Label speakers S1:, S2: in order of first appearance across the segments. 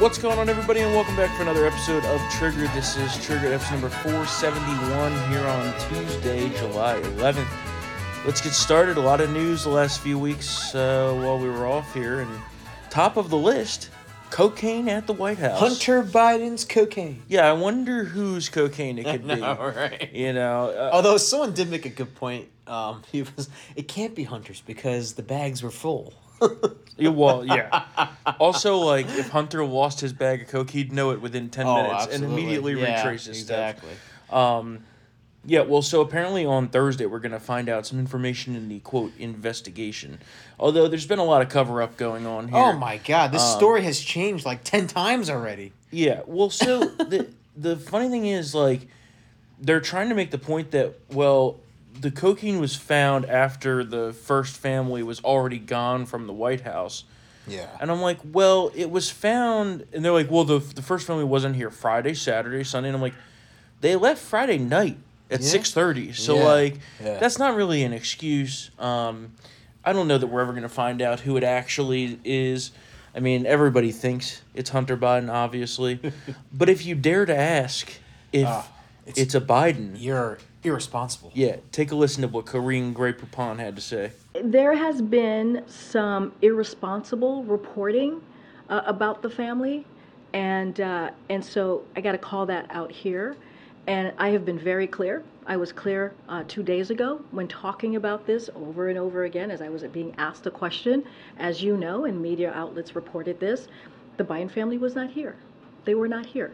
S1: What's going on, everybody, and welcome back for another episode of Trigger. This is Trigger episode number 471 here on Tuesday, July 11th. Let's get started. A lot of news the last few weeks uh, while we were off here, and top of the list cocaine at the White House.
S2: Hunter Biden's cocaine.
S1: Yeah, I wonder whose cocaine it could be.
S2: right?
S1: You know, uh,
S2: Although someone did make a good point. Um, he was. It can't be Hunter's because the bags were full.
S1: yeah, well, yeah. Also, like if Hunter lost his bag of coke, he'd know it within ten minutes and immediately
S2: Oh, Yeah,
S1: retrace his steps.
S2: exactly.
S1: Um, yeah, well, so apparently on Thursday we're going to find out some information in the quote investigation. Although there's been a lot of cover up going on here.
S2: Oh my God! This
S1: Um,
S2: story has changed like ten times already.
S1: Yeah, well, so the the funny thing is like they're trying to make the point that well the cocaine was found after the first family was already gone from the White House.
S2: Yeah.
S1: And I'm like, well, it was found, and they're like, well, the the first family wasn't here Friday, Saturday, Sunday, and I'm like, they left Friday night at
S2: Yeah.
S1: six thirty. So
S2: Yeah.
S1: like,
S2: Yeah.
S1: that's not really an excuse. Um, I don't know that we're ever gonna find out who it actually is. I mean, everybody thinks it's Hunter Biden, obviously, but if you dare to ask if
S2: Ah,
S1: it's,
S2: it's-
S1: a Biden,
S2: You're irresponsible.
S1: yeah, take a listen to what Karine Gray Poupon had to say.
S3: There has been some irresponsible reporting uh, about the family, and uh, and so I got to call that out here. And I have been very clear. I was clear uh, two days ago when talking about this over and over again as I was being asked a question. As you know, and media outlets reported this, the Biden family was not here. They were not here.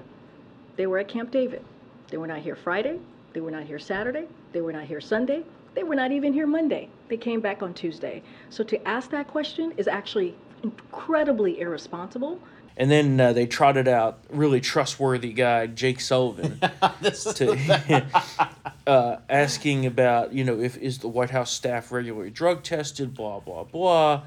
S3: They were at Camp David. They were not here Friday. They were not here Saturday. They were not here Sunday. They were not even here Monday. They came back on Tuesday. So to ask that question is actually incredibly irresponsible.
S1: And then uh, they trotted out really trustworthy guy Jake Sullivan. to uh, asking about you know if is the White House staff regularly drug tested, blah blah blah.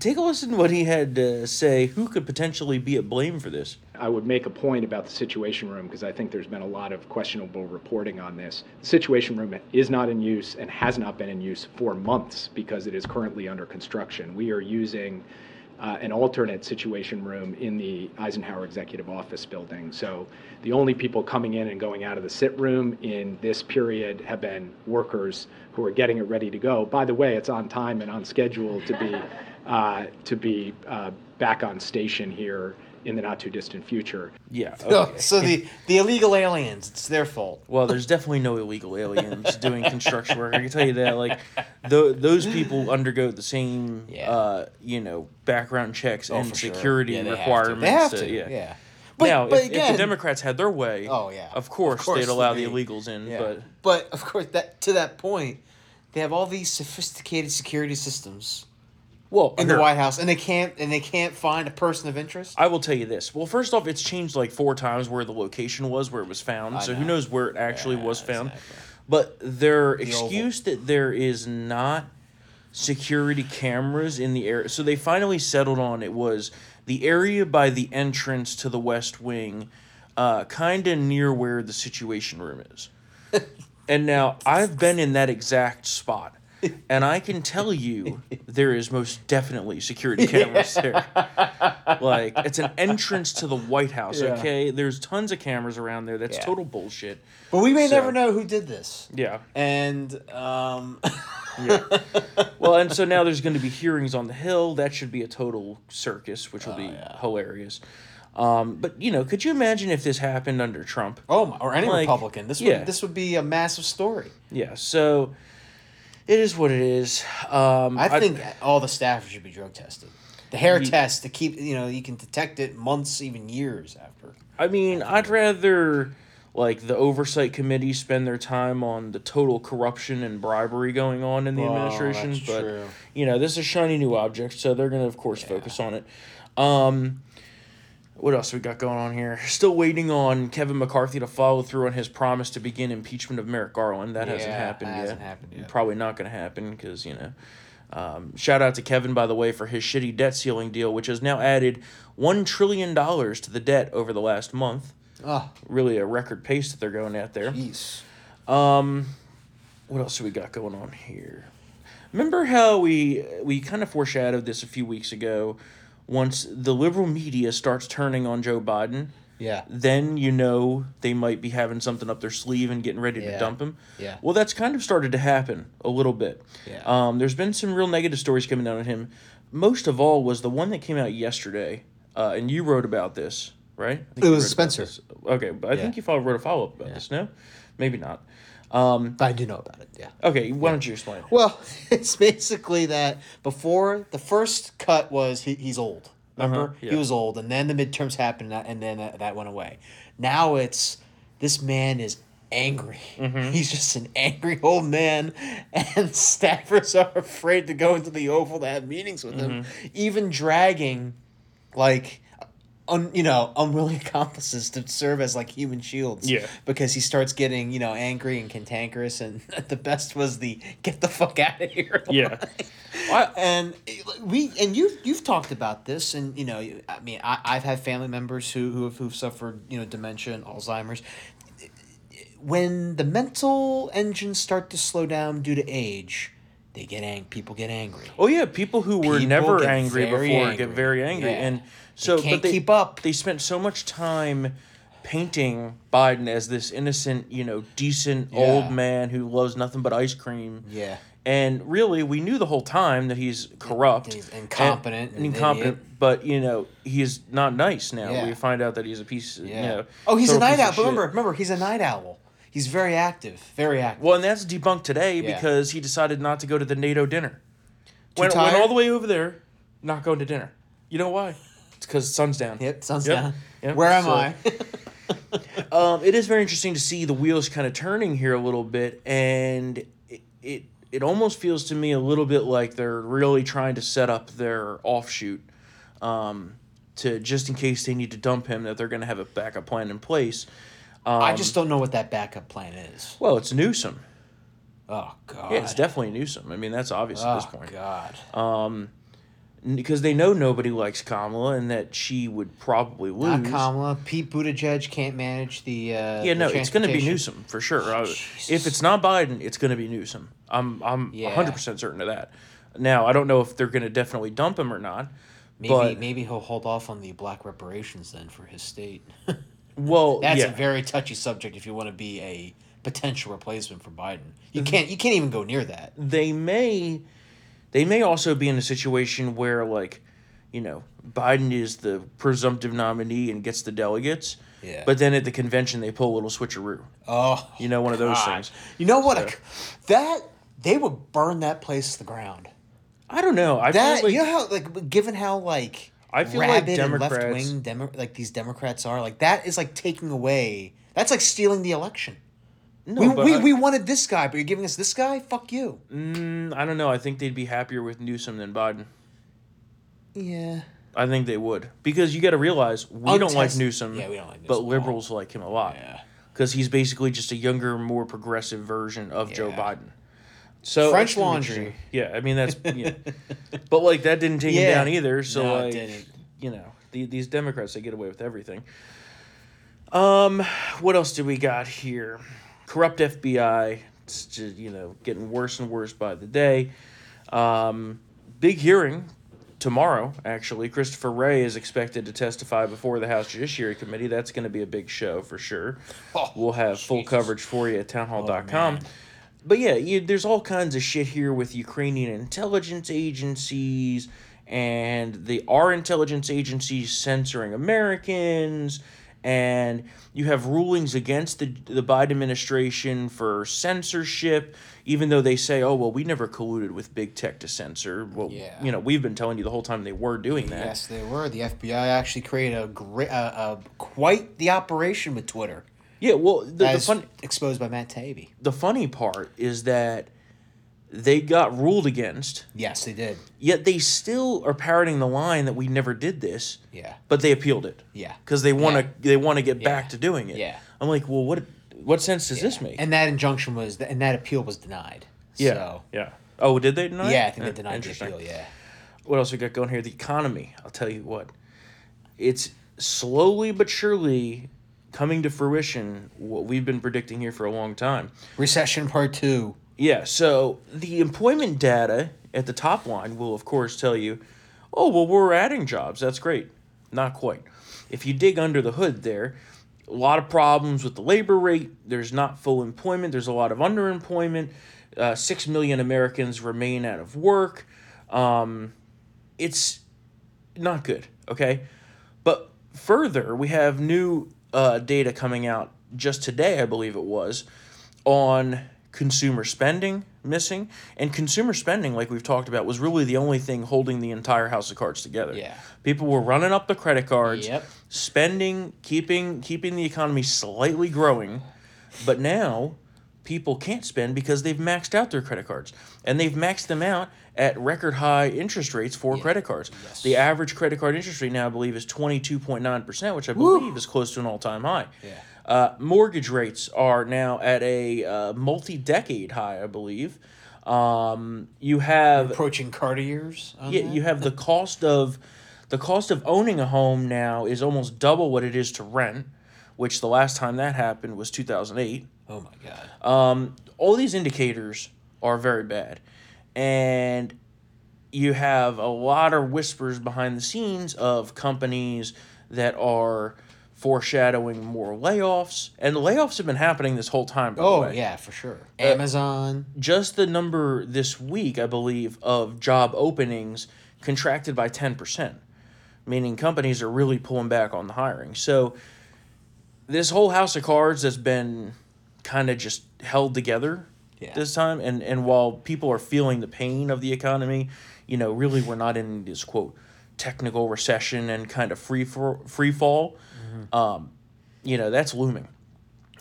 S1: Take a listen to what he had to say. Who could potentially be at blame for this?
S4: I would make a point about the Situation Room because I think there's been a lot of questionable reporting on this. The Situation Room is not in use and has not been in use for months because it is currently under construction. We are using uh, an alternate Situation Room in the Eisenhower Executive Office building. So the only people coming in and going out of the sit room in this period have been workers who are getting it ready to go. By the way, it's on time and on schedule to be uh, to be uh, back on station here in the not too distant future.
S1: Yeah.
S2: Oh,
S1: Okay.
S2: so the the illegal aliens. It's their fault.
S1: Well, there's definitely no illegal aliens doing construction work. I can tell you that. Like, th- those people undergo the same,
S2: Yeah.
S1: uh, you know, background checks
S2: Oh,
S1: and
S2: for sure.
S1: security
S2: Yeah, they have to.
S1: requirements.
S2: They have to.
S1: yeah.
S2: yeah. But,
S1: now,
S2: but
S1: if,
S2: again,
S1: if the Democrats had their way,
S2: Oh, yeah.
S1: of course,
S2: Of course
S1: they'd allow the
S2: they'd be-
S1: illegals in.
S2: Yeah.
S1: But
S2: but of course that to that point, they have all these sophisticated security systems
S1: well,
S2: in the White House, and they can't and they can't find a person of interest.
S1: I will tell you this. Well, first off, it's changed like four times where the location was, where it was found.
S2: I
S1: so who knows where it actually
S2: Yeah,
S1: was found?
S2: exactly.
S1: But their
S2: Oval.
S1: excuse that there is not security cameras in the area. So they finally settled on it was the area by the entrance to the West Wing, uh, kind of near where the Situation Room is. and now I've been in that exact spot. And I can tell you, there is most definitely security cameras there. Like, it's an entrance to the White House,
S2: Yeah.
S1: okay? There's tons of cameras around there. That's
S2: Yeah.
S1: total bullshit.
S2: But we may
S1: So-
S2: never know who did this.
S1: Yeah.
S2: And um, yeah.
S1: Well, and so now there's going to be hearings on the Hill. That should be a total circus, which will be
S2: Oh, yeah.
S1: hilarious. Um, but you know, could you imagine if this happened under Trump?
S2: oh, my, or any
S1: Like,
S2: Republican, this would
S1: yeah.
S2: this would be a massive story.
S1: Yeah. So it is what it is. Um,
S2: I think all the staff should be drug tested. The hair
S1: Ye-
S2: test to keep you know you can detect it months, even years after.
S1: I mean, I'd rather like the oversight committee spend their time on the total corruption and bribery going on in the
S2: Well,
S1: administration.
S2: that's
S1: but
S2: true.
S1: you know, this is a shiny new object, so they're gonna of course focus on it. Um, what else we got going on here? Still waiting on Kevin McCarthy to follow through on his promise to begin impeachment of Merrick Garland. That hasn't
S2: Yeah,
S1: happened
S2: hasn't
S1: yet.
S2: happened yet.
S1: Probably not going to happen because you know. Um, shout out to Kevin, by the way, for his shitty debt ceiling deal, which has now added one trillion dollars to the debt over the last month.
S2: Oh,
S1: Really, a record pace that they're going at there.
S2: jeez.
S1: Um, what else do we got going on here? Remember how we we kind of foreshadowed this a few weeks ago once the liberal media starts turning on Joe Biden,
S2: Yeah.
S1: then you know they might be having something up their sleeve and getting ready to dump him.
S2: Yeah.
S1: Well, that's kind of started to happen a little bit.
S2: Yeah.
S1: Um, there's been some real negative stories coming out on him. Most of all was the one that came out yesterday, uh, and you wrote about this, right?
S2: It was Spencer.
S1: Okay, but I think you wrote a follow up about
S2: Yeah.
S1: this. No, maybe not. Um,
S2: I do know about it. Yeah.
S1: okay, why don't you explain?
S2: Well, it's basically that before the first cut was he, he's old. Remember,
S1: Uh-huh, yeah.
S2: he was old, and then the midterms happened, and that- then that, that went away. Now it's this man is angry.
S1: Mm-hmm.
S2: He's just an angry old man, and staffers are afraid to go into the Oval to have meetings with him,
S1: Mm-hmm.
S2: even dragging like. Un, you know, unwilling accomplices to serve as like human shields.
S1: Yeah.
S2: Because he starts getting, you know, angry and cantankerous, and the best was the "get the fuck out of here."
S1: Yeah.
S2: I, and we and you you've talked about this, and you know, I mean, I, I've had family members who who have who've suffered, you know, dementia and Alzheimer's. When the mental engines start to slow down due to age, they get ang- people get angry.
S1: Oh yeah, people who were
S2: People
S1: never angry before
S2: angry.
S1: get very angry,
S2: Yeah.
S1: and so
S2: can't
S1: but they
S2: keep up.
S1: They spent so much time painting Biden as this innocent, you know, decent
S2: Yeah.
S1: old man who loves nothing but ice cream.
S2: Yeah.
S1: And really, we knew the whole time that he's corrupt,
S2: He's incompetent
S1: and,
S2: and
S1: incompetent.
S2: idiot.
S1: But you know, he's not nice now.
S2: Yeah.
S1: We find out that he's a piece.
S2: Yeah.
S1: You know,
S2: oh, he's a night owl. But remember, remember, he's a night owl. He's very active. Very active.
S1: Well, and that's debunked today
S2: Yeah.
S1: because he decided not to go to the NATO dinner. Went,
S2: tired?
S1: went all the way over there, not going to dinner. You know why? It's because sun's down.
S2: Yep, sun's
S1: Yep,
S2: down.
S1: yep,
S2: Where am
S1: so-
S2: I?
S1: Um, it is very interesting to see the wheels kind of turning here a little bit, and it, it it almost feels to me a little bit like they're really trying to set up their offshoot, um, to just in case they need to dump him, that they're going to have a backup plan in place. Um,
S2: I just don't know what that backup plan is.
S1: well, it's Newsom.
S2: Oh God.
S1: Yeah, it's definitely Newsom. I mean, that's obvious at this point. Oh.
S2: God.
S1: Um, because they know nobody likes Kamala and that she would probably lose.
S2: Not Kamala. Pete Buttigieg can't manage the. Uh,
S1: Yeah,
S2: the
S1: no, it's going to be. Newsom for sure.
S2: Jesus.
S1: if it's not Biden, it's going to be Newsom. I'm I'm
S2: Yeah.
S1: hundred percent certain of that. Now, I don't know if they're going to definitely dump him or not.
S2: Maybe
S1: but
S2: maybe he'll hold off on the black reparations then for his state.
S1: well,
S2: That's
S1: yeah,
S2: a very touchy subject if you want to be a potential replacement for Biden. You
S1: Mm-hmm.
S2: can't you can't even go near that.
S1: they may they may also be in a situation where like you know Biden is the presumptive nominee and gets the delegates.
S2: Yeah.
S1: But then at the convention they pull a little switcheroo.
S2: Oh,
S1: You know, one of those
S2: God.
S1: things.
S2: You know what? a- that they would burn that place to the ground.
S1: I don't know. I
S2: That
S1: like
S2: you know how like given how like
S1: I feel like
S2: rabid and
S1: Democrats-
S2: left wing Demo- like these Democrats are like that is like taking away. That's like stealing the election.
S1: no,
S2: we,
S1: but
S2: we,
S1: I,
S2: we wanted this guy, but you're giving us this guy. Fuck you.
S1: mm, I don't know. I think they'd be happier with Newsom than Biden.
S2: Yeah.
S1: I think they would because you got to realize we don't like
S2: Untest-
S1: Newsom.
S2: Yeah, we don't like
S1: but
S2: Newsom all.
S1: liberals like him a lot.
S2: Yeah.
S1: because he's basically just a younger, more progressive version of Joe
S2: Yeah.
S1: Biden. So
S2: French
S1: it's gonna be
S2: laundry.
S1: Yeah, I mean that's yeah. but like that didn't take him down either. So
S2: No, it
S1: like
S2: didn't.
S1: you know the, these Democrats they get away with everything. Um, what else do we got here? Corrupt FBI. It's just you know getting worse and worse by the day. Um, big hearing tomorrow. Actually, Christopher Wray is expected to testify before the House Judiciary Committee. That's going to be a big show for sure.
S2: Oh,
S1: we'll have full coverage for you at townhall.com.
S2: man.
S1: But yeah, you, there's all kinds of shit here with Ukrainian intelligence agencies and the our intelligence agencies censoring Americans and you have rulings against the the Biden administration for censorship even though they say oh well we never colluded with big tech to censor well
S2: Yeah.
S1: you know we've been telling you the whole time they were doing that
S2: Yes, they were. The FBI actually created a great, uh, uh, quite the operation with Twitter.
S1: Yeah well the, the fun
S2: exposed by Matt Taibbi.
S1: the funny part is that they got ruled against
S2: Yes, they did.
S1: yet they still are parroting the line that we never did this
S2: Yeah.
S1: but they appealed it
S2: Yeah.
S1: because they want to
S2: Yeah.
S1: they want to get back to doing it
S2: Yeah.
S1: i'm like well what what sense does this make
S2: And that injunction was, and that appeal was denied.
S1: yeah
S2: So,
S1: yeah oh did they deny
S2: yeah, I think they denied the appeal. Yeah.
S1: what else we got going here the economy i'll tell you what it's slowly but surely coming to fruition what we've been predicting here for a long time
S2: Recession part two.
S1: Yeah, so the employment data at the top line will, of course, tell you oh, well, we're adding jobs. That's great. Not quite. If you dig under the hood there, a lot of problems with the labor rate. There's not full employment. There's a lot of underemployment. Uh, Six million Americans remain out of work. Um, it's not good, okay? But further, we have new uh, data coming out just today, I believe it was, on consumer spending missing. And consumer spending, like we've talked about, was really the only thing holding the entire house of cards together.
S2: Yeah.
S1: People were running up the credit cards,
S2: Yep.
S1: spending, keeping keeping the economy slightly growing. But now people can't spend because they've maxed out their credit cards. And they've maxed them out at record high interest rates for credit cards. The average credit card interest rate now, I believe, is 22.9%, which I believe is close to an all time high.
S2: Yeah.
S1: Uh, mortgage rates are now at a uh, multi decade high, I believe. Um, you have
S2: Approaching Carter years.
S1: yeah,
S2: that?
S1: you have the cost of the cost of owning a home now is almost double what it is to rent, which the last time that happened was 2008.
S2: Oh my God.
S1: Um, all these indicators are very bad, and you have a lot of whispers behind the scenes of companies that are foreshadowing more layoffs, and layoffs have been happening this whole time. By the
S2: Oh
S1: way
S2: yeah, for sure. Uh, Amazon.
S1: just the number this week, I believe, of job openings contracted by 10%, meaning companies are really pulling back on the hiring. So, this whole house of cards has been kind of just held together
S2: Yeah.
S1: this time. And, and while people are feeling the pain of the economy, you know, really we're not in this quote technical recession and kind of free for, free fall. Um, you know, that's looming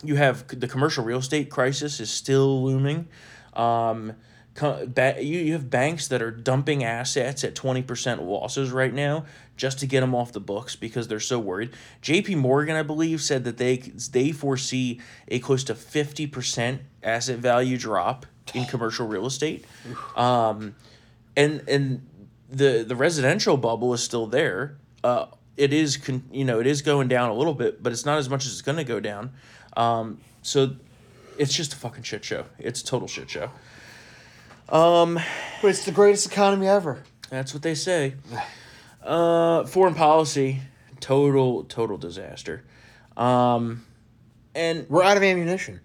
S1: you have the commercial real estate crisis is still looming. Um, you, you have banks that are dumping assets at 20% losses right now just to get them off the books because they're so worried. JP Morgan, I believe, said that they they foresee a close to 50% asset value drop in commercial real estate. Um, and and the the residential bubble is still there. Uh, it is con- you know it is going down a little bit, but it's not as much as it's going to go down. Um, so it's just a fucking shit show. It's a total shit show.
S2: Um, But it's the greatest economy ever.
S1: That's what they say. Uh, foreign policy, total total disaster. Um, and
S2: We're out of ammunition.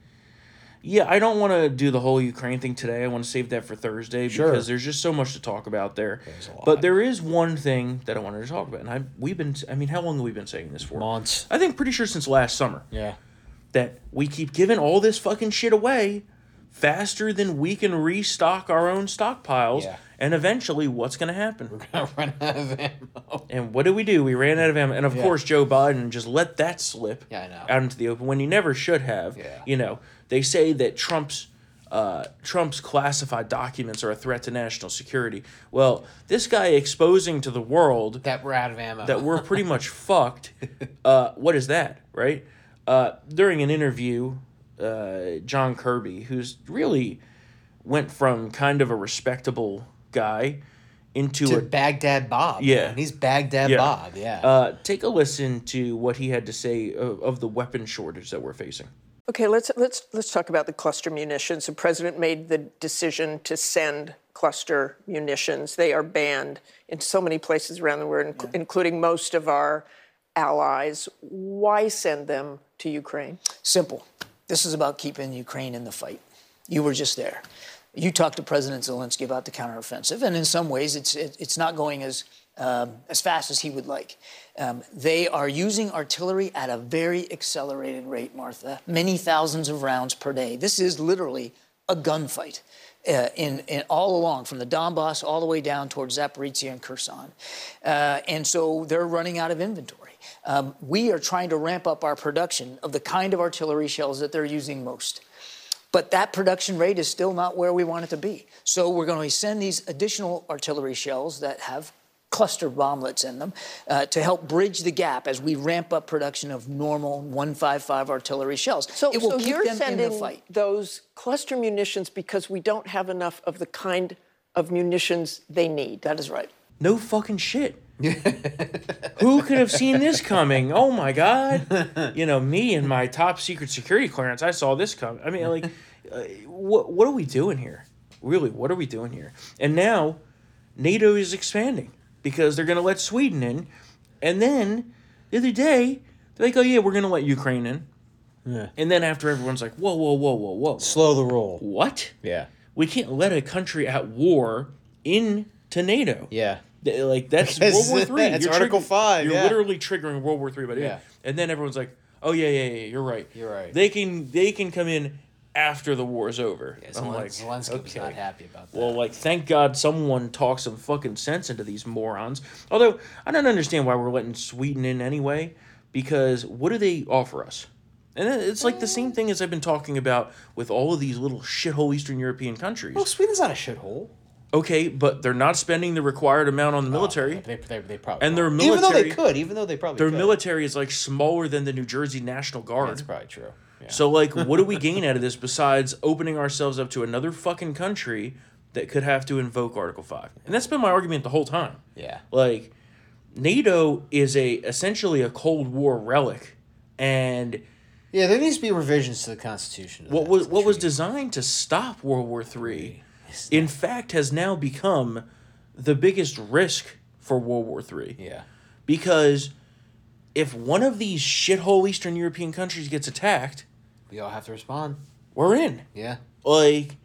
S1: Yeah, I don't want to do the whole Ukraine thing today. I want to save that for Thursday
S2: Sure.
S1: because there's just so much to talk about there.
S2: There's a lot.
S1: But there is one thing that I wanted to talk about, and I we've been. I mean, how long have we been saying this for?
S2: Months.
S1: I think pretty sure since last summer
S2: Yeah.
S1: that we keep giving all this fucking shit away faster than we can restock our own stockpiles,
S2: Yeah.
S1: And eventually, what's going to happen?
S2: We're gonna run out of ammo.
S1: And what do we do? We ran out of ammo, and of
S2: Yeah.
S1: course, Joe Biden just let that slip
S2: Yeah, I know.
S1: out into the open when he never should have.
S2: Yeah.
S1: You know, they say that Trump's uh, Trump's classified documents are a threat to national security. Well, this guy exposing to the world
S2: That we're out of ammo.
S1: that we're pretty much fucked. Uh, what is that, right? Uh, during an interview, uh, John Kirby, who's really went from kind of a respectable guy into
S2: to
S1: a
S2: Baghdad Bob.
S1: Yeah.
S2: man. He's Baghdad
S1: Yeah.
S2: Bob. Yeah.
S1: Uh, take a listen to what he had to say of, of the weapon shortage that we're facing.
S5: Okay, let's let's let's talk about the cluster munitions. The president made the decision to send cluster munitions. They are banned in so many places around the world, inc- including most of our allies. Why send them to Ukraine?
S6: Simple. This is about keeping Ukraine in the fight. You were just there. You talked to President Zelensky about the counteroffensive, and in some ways, it's it, it's not going as um, as fast as he would like. Um, they are using artillery at a very accelerated rate, Martha. Many thousands of rounds per day. This is literally a gunfight. Uh, in, in all along, from the Donbass all the way down towards Zaporizhia and Kherson, uh, and so they're running out of inventory. Um, we are trying to ramp up our production of the kind of artillery shells that they're using most. But that production rate is still not where we want it to be. So we're going to send these additional artillery shells that have cluster bomblets in them uh, to help bridge the gap as we ramp up production of normal 155 artillery shells.
S5: So,
S6: it will
S5: so
S6: keep
S5: you're
S6: them in
S5: sending
S6: the fight.
S5: those cluster munitions because we don't have enough of the kind of munitions they need.
S6: That is right.
S1: No fucking shit. Who could have seen this coming? Oh my god! You know me and my top secret security clearance. I saw this coming. I mean, like, uh, what what are we doing here? Really, what are we doing here? And now, NATO is expanding. because they're gonna let Sweden in, and then the other day they're like, oh yeah, we're gonna let Ukraine in,
S2: Yeah.
S1: and then after everyone's like, whoa, whoa, whoa, whoa, whoa,
S2: Slow the roll.
S1: what?
S2: Yeah.
S1: We can't let a country at war into NATO.
S2: Yeah.
S1: Like that's World War Three.
S2: that's
S1: You're
S2: Article five,
S1: You're
S2: yeah.
S1: literally triggering World War Three but
S2: Yeah.
S1: And then everyone's like, "Oh yeah, yeah, yeah. You're right.
S2: You're right.
S1: They can they can come in after the war is over."
S2: Yeah,
S1: I'm like,
S2: Zelensky was not happy about that.
S1: Well, like, thank God someone talked some fucking sense into these morons. Although I don't understand why we're letting Sweden in anyway, because what do they offer us? And it's like the same mm. thing as I've been talking about with all of these little shithole Eastern European countries.
S2: well, Sweden's not a shithole.
S1: Okay, but they're not spending the required amount on the oh, military.
S2: They, they, they probably
S1: And their
S2: won't. even though they could, even though they probably
S1: Their
S2: could.
S1: military is like smaller than the New Jersey National Guard.
S2: That's probably true. Yeah.
S1: So like, what do we gain out of this besides opening ourselves up to another fucking country that could have to invoke Article Five? And that's been my argument the whole time.
S2: yeah.
S1: Like, NATO is a essentially a Cold War relic, and
S2: Yeah, there needs to be revisions to the Constitution. of
S1: what was what was designed to stop World War Three, in fact, has now become the biggest risk for World War Three.
S2: Yeah.
S1: because if one of these shithole Eastern European countries gets attacked,
S2: We all have to respond.
S1: we're in.
S2: Yeah.
S1: Like,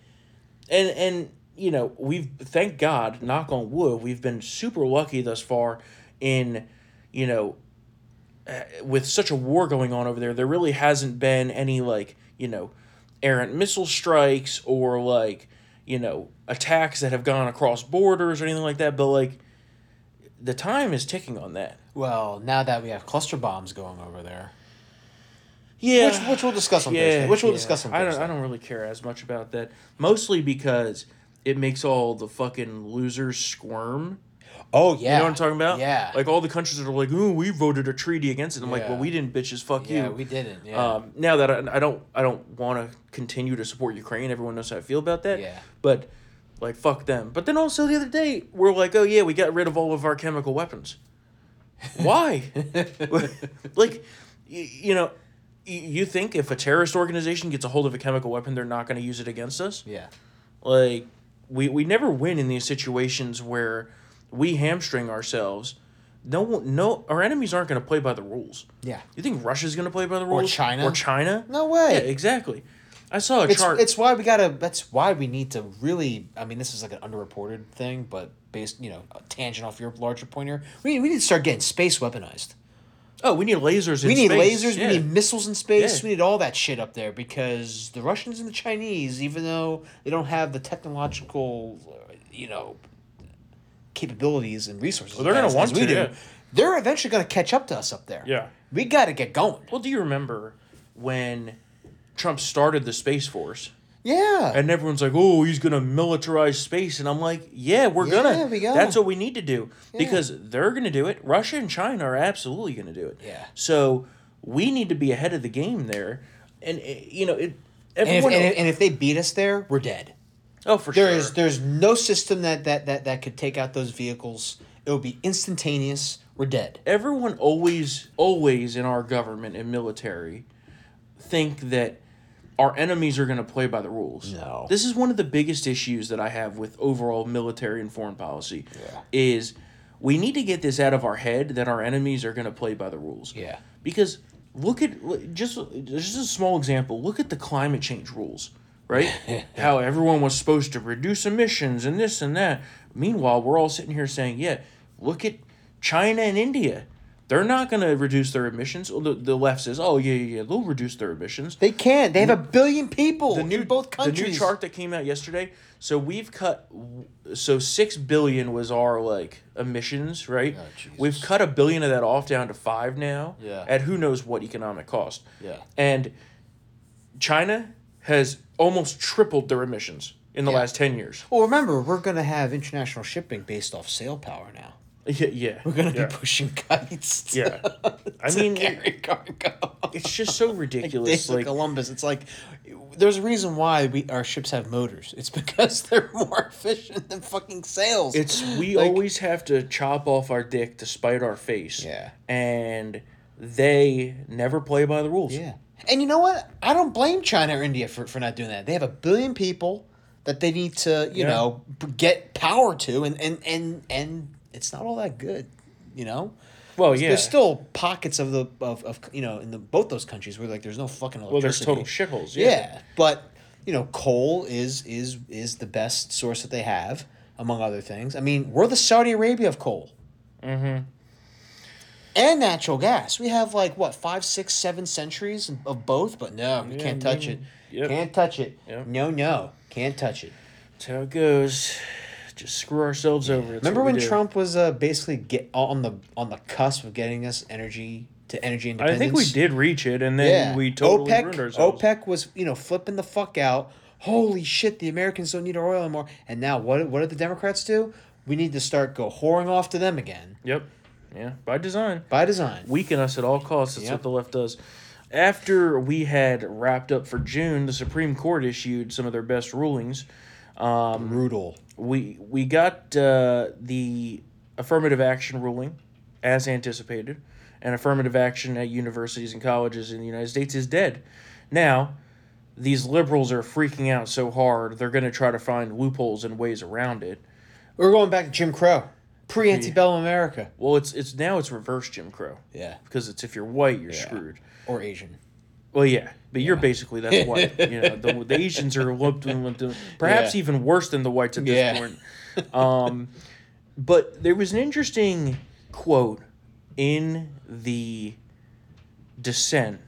S1: and and you know we've thank God, knock on wood, we've been super lucky thus far in, you know, uh, with such a war going on over there. There really hasn't been any like you know, errant missile strikes or like you know attacks that have gone across borders or anything like that. But like, the time is ticking on that.
S2: Well, now that we have cluster bombs going over there,
S1: Yeah,
S2: which, which we'll discuss on Thursday. Which we'll discuss on
S1: I don't. I don't really care as much about that. Mostly because it makes all the fucking losers squirm.
S2: Oh yeah.
S1: You know what I'm talking about?
S2: Yeah.
S1: Like all the countries that are like, "Ooh, we voted a treaty against it." I'm like, "Well, we didn't, bitches. Fuck
S2: yeah,
S1: you."
S2: we didn't. Yeah.
S1: Um, now that I, I don't, I don't want to continue to support Ukraine. Everyone knows how I feel about that.
S2: Yeah.
S1: But like, fuck them. But then also the other day, we're like, "Oh yeah, we got rid of all of our chemical weapons." Why? like, y- you know, y- you think if a terrorist organization gets a hold of a chemical weapon, they're not going to use it against us?
S2: yeah.
S1: Like, we we never win in these situations where we hamstring ourselves. No, no, our enemies aren't going to play by the rules.
S2: Yeah.
S1: You think Russia's going to play by the rules?
S2: Or China?
S1: Or China?
S2: No way.
S1: Yeah, exactly. I saw a
S2: It's,
S1: chart.
S2: it's why we gotta. That's why we need to really. I mean, this is like an underreported thing, but based, you know, a tangent off your larger point here. We, we need to start getting space weaponized.
S1: oh, we need lasers. In
S2: We need
S1: space.
S2: lasers.
S1: Yeah.
S2: We need missiles in space.
S1: Yeah.
S2: We need all that shit up there because the Russians and the Chinese, even though they don't have the technological, you know, capabilities and resources,
S1: Well, they're gonna want
S2: we
S1: to,
S2: do,
S1: yeah.
S2: They're eventually gonna catch up to us up there.
S1: Yeah.
S2: we got to get going.
S1: Well, do you remember when Trump started the space force?
S2: Yeah,
S1: And everyone's like, "Oh, he's gonna militarize space," and I'm like, "Yeah, we're
S2: Yeah,
S1: gonna.
S2: we go.
S1: That's what we need to do because they're gonna do it. Russia and China are absolutely gonna do it.
S2: Yeah.
S1: So we need to be ahead of the game there, and uh, you know, it.
S2: and if, and, if, and if they beat us there, we're dead.
S1: Oh, for
S2: There
S1: sure.
S2: is there's no system that, that that that could take out those vehicles. It would be instantaneous. We're dead.
S1: everyone always always in our government and military think that our enemies are going to play by the rules.
S2: No.
S1: This is one of the biggest issues that I have with overall military and foreign policy yeah. is we need to get this out of our head that our enemies are going to play by the rules.
S2: Yeah.
S1: Because look at just just a small example. Look at the climate change rules, right? How everyone was supposed to reduce emissions and this and that. Meanwhile, we're all sitting here saying, "Yeah, look at China and India. They're not going to reduce their emissions." The, the left says, "Oh yeah, yeah, yeah, they'll reduce their emissions."
S2: They can't. They have a billion people
S1: the new
S2: in both countries.
S1: The new chart that came out yesterday. So we've cut. So six billion was our like emissions, right?
S2: Oh,
S1: we've cut a billion of that off down to five now.
S2: Yeah.
S1: At who knows what economic cost.
S2: Yeah.
S1: And China has almost tripled their emissions in the
S2: Yeah.
S1: last ten years.
S2: Well, remember, we're going to have international shipping based off sail power now.
S1: Yeah. Yeah.
S2: We're going to
S1: yeah.
S2: be pushing kites. To,
S1: Yeah. I mean,
S2: carry cargo.
S1: It's just so ridiculous.
S2: of
S1: like
S2: Columbus. It's like there's a reason why we our ships have motors. It's because they're more efficient than fucking sails.
S1: It's we
S2: Like-
S1: always have to chop off our dick to spite our face.
S2: Yeah.
S1: And they never play by the rules.
S2: Yeah. And you know what? I don't blame China or India for, for not doing that. They have a billion people that they need to, you
S1: Yeah.
S2: know, get power to and and and and it's not all that good, you know.
S1: Well, yeah.
S2: There's still pockets of the of, of you know in the both those countries where like there's no fucking electricity.
S1: well, there's total shitholes.
S2: Yeah.
S1: Yeah.
S2: but you know, coal is is is the best source that they have, among other things. I mean, we're the Saudi Arabia of coal. Mm-hmm. And natural gas. We have like what five, six, seven centuries of both, but no, you
S1: Yeah,
S2: can't touch it.
S1: yep.
S2: Can't touch it.
S1: Yep.
S2: No, no, can't touch it.
S1: That's how it goes. Just screw ourselves over. That's
S2: Remember when
S1: do.
S2: Trump was uh, basically get on the on the cusp of getting us energy to energy independence?
S1: I think we did reach it, and then
S2: Yeah,
S1: we totally
S2: OPEC,
S1: ruined ourselves.
S2: OPEC was you know flipping the fuck out. Holy shit, the Americans don't need our oil anymore. And now what? What did the Democrats do? We need to start go whoring off to them again
S1: Yep. Yeah. By design.
S2: by design.
S1: Weaken us at all costs. That's
S2: Yep.
S1: what the left does. After we had wrapped up for June, the Supreme Court issued some of their best rulings.
S2: Brutal.
S1: We we got uh, the affirmative action ruling, as anticipated, and affirmative action at universities and colleges in the United States is dead. Now, these liberals are freaking out so hard they're going to try to find loopholes and ways around it.
S2: We're going back to Jim Crow, pre antebellum America.
S1: Well, it's it's now it's reverse Jim Crow
S2: Yeah,
S1: because it's if you're white you're
S2: Yeah.
S1: screwed.
S2: or Asian.
S1: Well, yeah, but you're basically that's white. you know, the, the Asians are lumped in with the, perhaps
S2: Yeah.
S1: even worse than the whites at this
S2: Yeah.
S1: point. Um, but there was an interesting quote in the dissent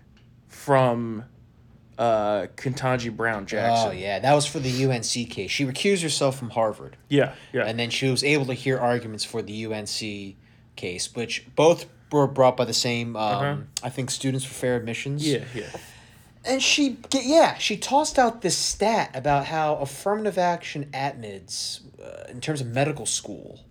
S1: from uh, Ketanji Brown Jackson.
S2: Oh yeah, that was for the UNC case. She recused herself from Harvard,
S1: yeah, yeah.
S2: and then she was able to hear arguments for the UNC case, which both were brought by the same, um, I think, Students for Fair Admissions.
S1: Uh-huh. yeah, yeah.
S2: And she, yeah, she tossed out this stat about how affirmative action admits, uh, in terms of medical school,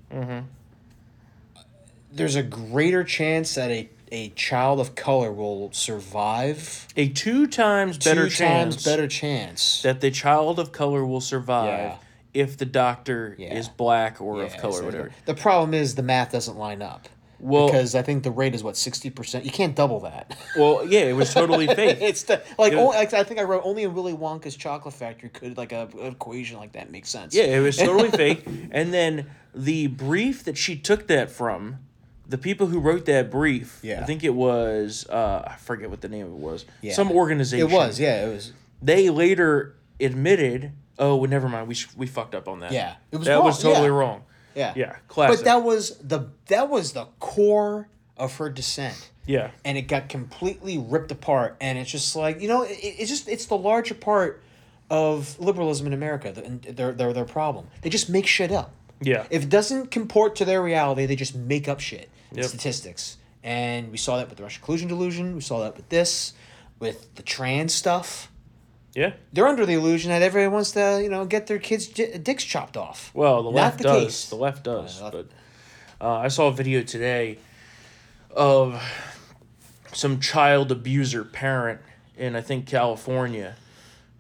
S2: there's a greater chance that a, a child of color will survive.
S1: A two times better
S2: two
S1: chance
S2: times better chance.
S1: that the child of color will survive
S2: Yeah.
S1: if the doctor
S2: Yeah.
S1: is black or of color,
S2: so
S1: whatever.
S2: The problem is the math doesn't line up.
S1: Well-
S2: because I think the rate is what sixty percent. You can't double that.
S1: Well, yeah, it was totally fake.
S2: it's the, like
S1: Yeah.
S2: only, I think I wrote only in Willy Wonka's chocolate factory could like a, an equation like that make sense.
S1: Yeah, it was totally fake. And then the brief that she took that from, the people who wrote that brief,
S2: Yeah.
S1: I think it was uh, I forget what the name of it was.
S2: Yeah.
S1: Some organization.
S2: It was, yeah, it was.
S1: They later admitted, "Oh, well, never mind. We sh- we fucked up on that.
S2: Yeah, it was
S1: that
S2: wrong,
S1: was totally
S2: yeah.
S1: wrong.
S2: Yeah.
S1: Yeah, classic.
S2: But that was the that was the core of her dissent.
S1: Yeah,
S2: And it got completely ripped apart and it's just like, you know, it, it's just it's the larger part of liberalism in America, and their their their problem. They just make shit up.
S1: yeah,
S2: If it doesn't comport to their reality, they just make up shit.
S1: Yep.
S2: Statistics. And we saw that with the Russian collusion delusion. We saw that with this, with the trans stuff.
S1: yeah.
S2: They're under the illusion that everyone wants to, you know, get their kids' di- dicks chopped off.
S1: Well, the
S2: Not
S1: left
S2: the
S1: does.
S2: case.
S1: The left does.
S2: Uh,
S1: but uh, I saw a video today of some child abuser parent in I think California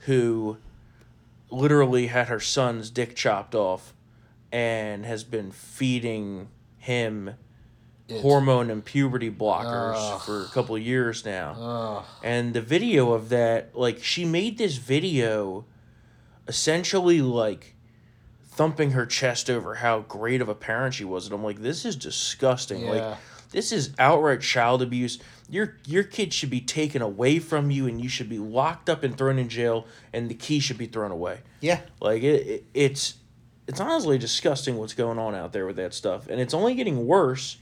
S1: who literally had her son's dick chopped off and has been feeding him hormone and puberty blockers for a couple of years now. And the video of that, like she made this video essentially like thumping her chest over how great of a parent she was and I'm like this is disgusting.
S2: Yeah.
S1: Like this is outright child abuse. Your your kid should be taken away from you and you should be locked up and thrown in jail and the key should be thrown away.
S2: Yeah.
S1: Like it, it it's it's honestly disgusting what's going on out there with that stuff and it's only getting worse.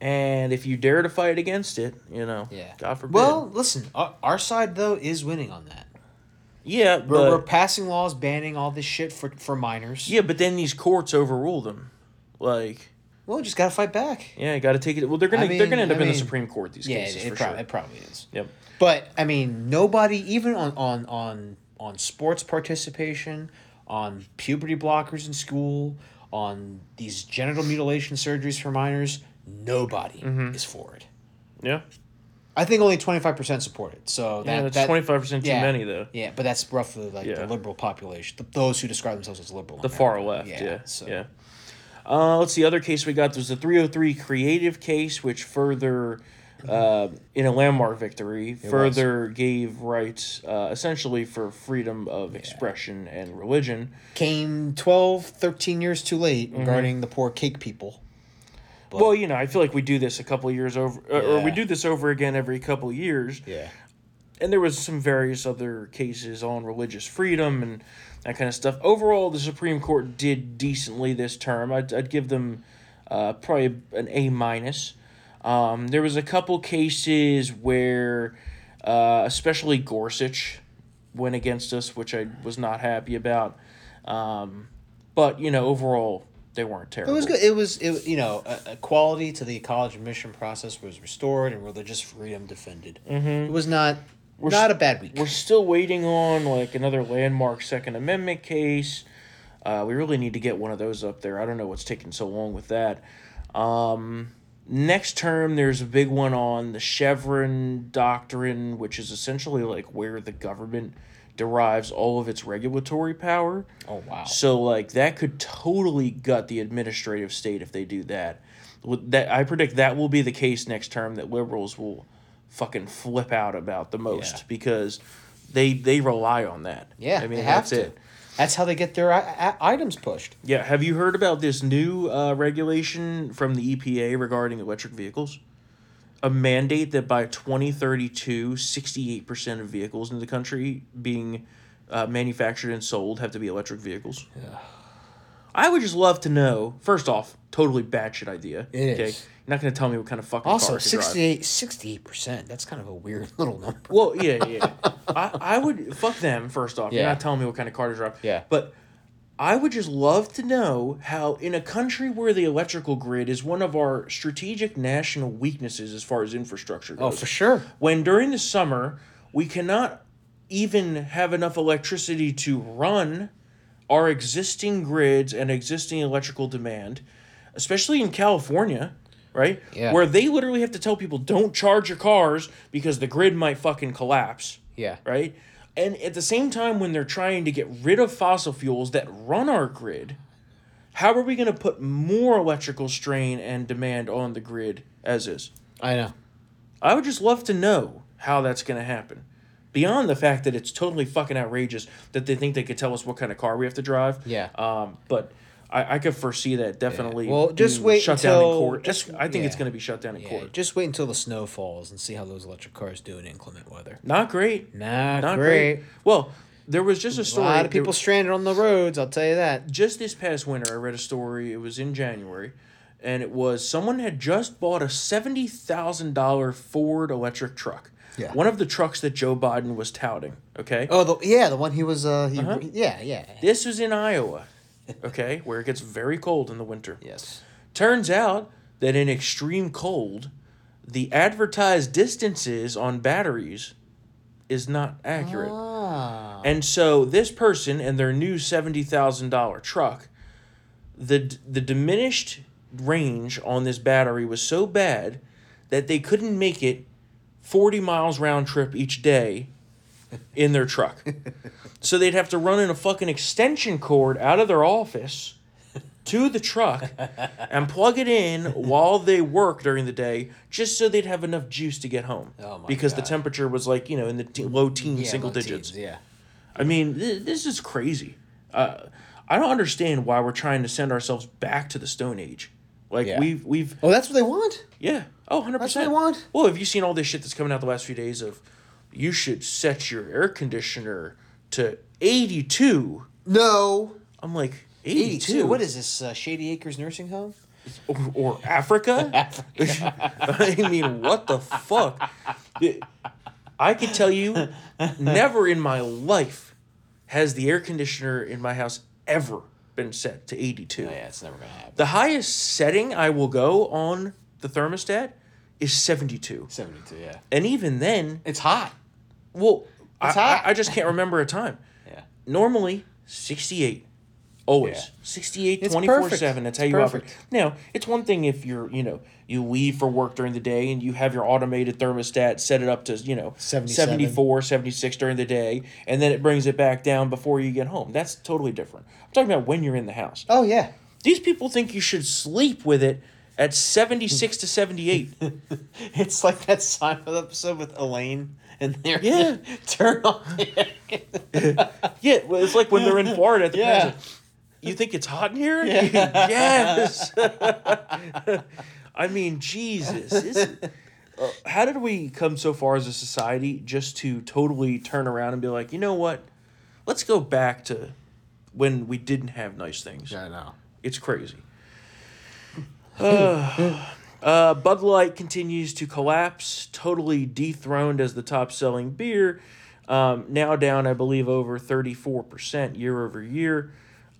S1: And if you dare to fight against it, you know,
S2: Yeah.
S1: God forbid.
S2: Well, listen, our, our side though is winning on that.
S1: yeah,
S2: We're,
S1: but
S2: we're passing laws banning all this shit for for minors.
S1: yeah, but then these courts overrule them. Like,
S2: Well, we just gotta fight back.
S1: yeah, got to take it. Well, they're gonna
S2: I
S1: they're gonna end up
S2: I
S1: in the Supreme Court these
S2: Yeah,
S1: cases
S2: it,
S1: for
S2: prob-
S1: sure.
S2: it probably is.
S1: Yep.
S2: But I mean, nobody even on on on on sports participation, on puberty blockers in school, on these genital mutilation surgeries for minors, nobody
S1: Mm-hmm.
S2: is for it.
S1: Yeah.
S2: I think only twenty five percent support it. So that
S1: Yeah, that's
S2: that-
S1: twenty five percent too
S2: yeah.
S1: many though.
S2: Yeah, but that's roughly like
S1: Yeah.
S2: the liberal population, th those who describe themselves as liberal.
S1: The far left. Yeah.
S2: so-
S1: Yeah. Uh, let's see. Other case we got was the 303 creative case, which further, uh, in a landmark victory, further gave rights uh, essentially for freedom of expression and religion.
S2: Came 12, 13 years too late
S1: Mm-hmm.
S2: regarding the poor cake people. But,
S1: Well, you know, I feel like we do this a couple of years over, uh, or we do this over again every couple of years.
S2: yeah.
S1: and there was some various other cases on religious freedom and that kind of stuff. Overall, the Supreme Court did decently this term. I'd, I'd give them uh, probably an A minus. Um, there was a couple cases where, uh, especially Gorsuch, went against us, which I was not happy about. Um, but you know, overall, they weren't terrible.
S2: It was good. It was, it, you know, a, a quality to the college admission process was restored and religious freedom defended. Mm-hmm. It was not we're not a bad week.
S1: We're still waiting on like another landmark Second Amendment case. Uh, we really need to get one of those up there. I don't know what's taking so long with that. Um, next term, there's a big one on the Chevron doctrine, which is essentially like where the government derives all of its regulatory power.
S2: Oh wow.
S1: So like that could totally gut the administrative state if they do that. With That I predict that will be the case next term that liberals will fucking flip out about the most
S2: Yeah.
S1: because they they rely on that.
S2: Yeah,
S1: I mean that's
S2: to.
S1: it.
S2: That's how they get their I- I- items pushed.
S1: Yeah, have you heard about this new uh, regulation from the EPA regarding electric vehicles? A mandate that by 2032, 68% of vehicles in the country being uh, manufactured and sold have to be electric vehicles. Yeah. I would just love to know, first off, totally batshit idea.
S2: It is.
S1: You're not going to tell me what kind of fucking
S2: Also,
S1: car to drive.
S2: 68 percent. That's kind of a weird little number.
S1: Well, yeah, yeah. I, I would fuck them first off.
S2: Yeah.
S1: You're not telling me what kind of car to drive.
S2: Yeah.
S1: But I would just love to know how, in a country where the electrical grid is one of our strategic national weaknesses as far as infrastructure oh, goes.
S2: Oh, for sure.
S1: When during the summer we cannot even have enough electricity to run our existing grids and existing electrical demand, especially in California, right?
S2: Yeah.
S1: Where they literally have to tell people don't charge your cars because the grid might fucking collapse
S2: Yeah.
S1: right? And at the same time, when they're trying to get rid of fossil fuels that run our grid, how are we going to put more electrical strain and demand on the grid as is?
S2: I know.
S1: I would just love to know how that's going to happen. Beyond the fact that it's totally fucking outrageous that they think they could tell us what kind of car we have to drive.
S2: Yeah.
S1: Um, but I, I could foresee that definitely.
S2: Well, just wait
S1: shut down in
S2: until-
S1: court.
S2: just-
S1: I think it's going to be shut down in
S2: Yeah,
S1: court.
S2: just wait until the snow falls and see how those electric cars do in inclement weather.
S1: Not great.
S2: Not,
S1: Not
S2: great.
S1: great. Well, there was just a story.
S2: A lot of
S1: there-
S2: people stranded on the roads. I'll tell you that.
S1: just this past winter, I read a story. It was in January, and it was someone had just bought a seventy thousand dollar Ford electric truck.
S2: Yeah.
S1: One of the trucks that Joe Biden was touting. Okay.
S2: Oh, the, yeah, the one he was. Uh, he,
S1: Uh-huh.
S2: yeah, yeah.
S1: This was in Iowa. Okay, where it gets very cold in the winter.
S2: Yes.
S1: Turns out that in extreme cold, the advertised distances on batteries is not accurate.
S2: Ah.
S1: And so this person and their new seventy thousand dollar truck, the the diminished range on this battery was so bad that they couldn't make it forty miles round trip each day in their truck. so they'd have to run in a fucking extension cord out of their office to the truck and plug it in while they work during the day just so they'd have enough juice to get home
S2: Oh my
S1: because the temperature was like you know in the te- low teen
S2: Yeah,
S1: single
S2: low
S1: digits
S2: teens, yeah.
S1: I mean, th- this is crazy. Uh, I don't understand why we're trying to send ourselves back to the Stone Age. Like
S2: Yeah.
S1: we've we've
S2: Oh, that's what they want.
S1: yeah oh 100
S2: That's what
S1: percent.
S2: they want.
S1: Well, have you seen all this shit that's coming out the last few days of you should set your air conditioner to eighty two.
S2: No.
S1: I'm like eighty
S2: 82.
S1: two.
S2: What is this? Uh, Shady Acres Nursing Home?
S1: or, or Africa? I mean, what the fuck? I can tell you, never in my life has the air conditioner in my house ever been set to 82.
S2: Oh, yeah, it's never gonna happen.
S1: The highest setting I will go on the thermostat is 72.
S2: Seventy-two. Yeah.
S1: And even then,
S2: It's hot.
S1: Well, I,
S2: hot.
S1: I, I just can't remember a time.
S2: Yeah.
S1: Normally, 68. Always.
S2: Yeah.
S1: 68,
S2: It's
S1: 24
S2: perfect.
S1: 7. That's how
S2: It's
S1: you operate. Now, it's one thing if you're, you know, you leave for work during the day and you have your automated thermostat set it up to, you know,
S2: 77.
S1: 74, 76 during the day, and then it brings it back down before you get home. That's totally different. I'm talking about when you're in the house.
S2: Oh yeah.
S1: These people think you should sleep with it at 76 to 78.
S2: It's like that Seinfeld episode with Elaine and they're
S1: Yeah.
S2: turn on.
S1: Yeah, well, it's like when they're in Florida at the
S2: Yeah.
S1: You think it's hot in here? Yeah. yes. I mean, Jesus. Uh, how did we come so far as a society just to totally turn around and be like, you know what? Let's go back to when we didn't have nice things.
S2: Yeah, I know.
S1: It's crazy. Uh, uh, Bud Light continues to collapse, totally dethroned as the top selling beer. Um, now down, I believe, over 34% year over year.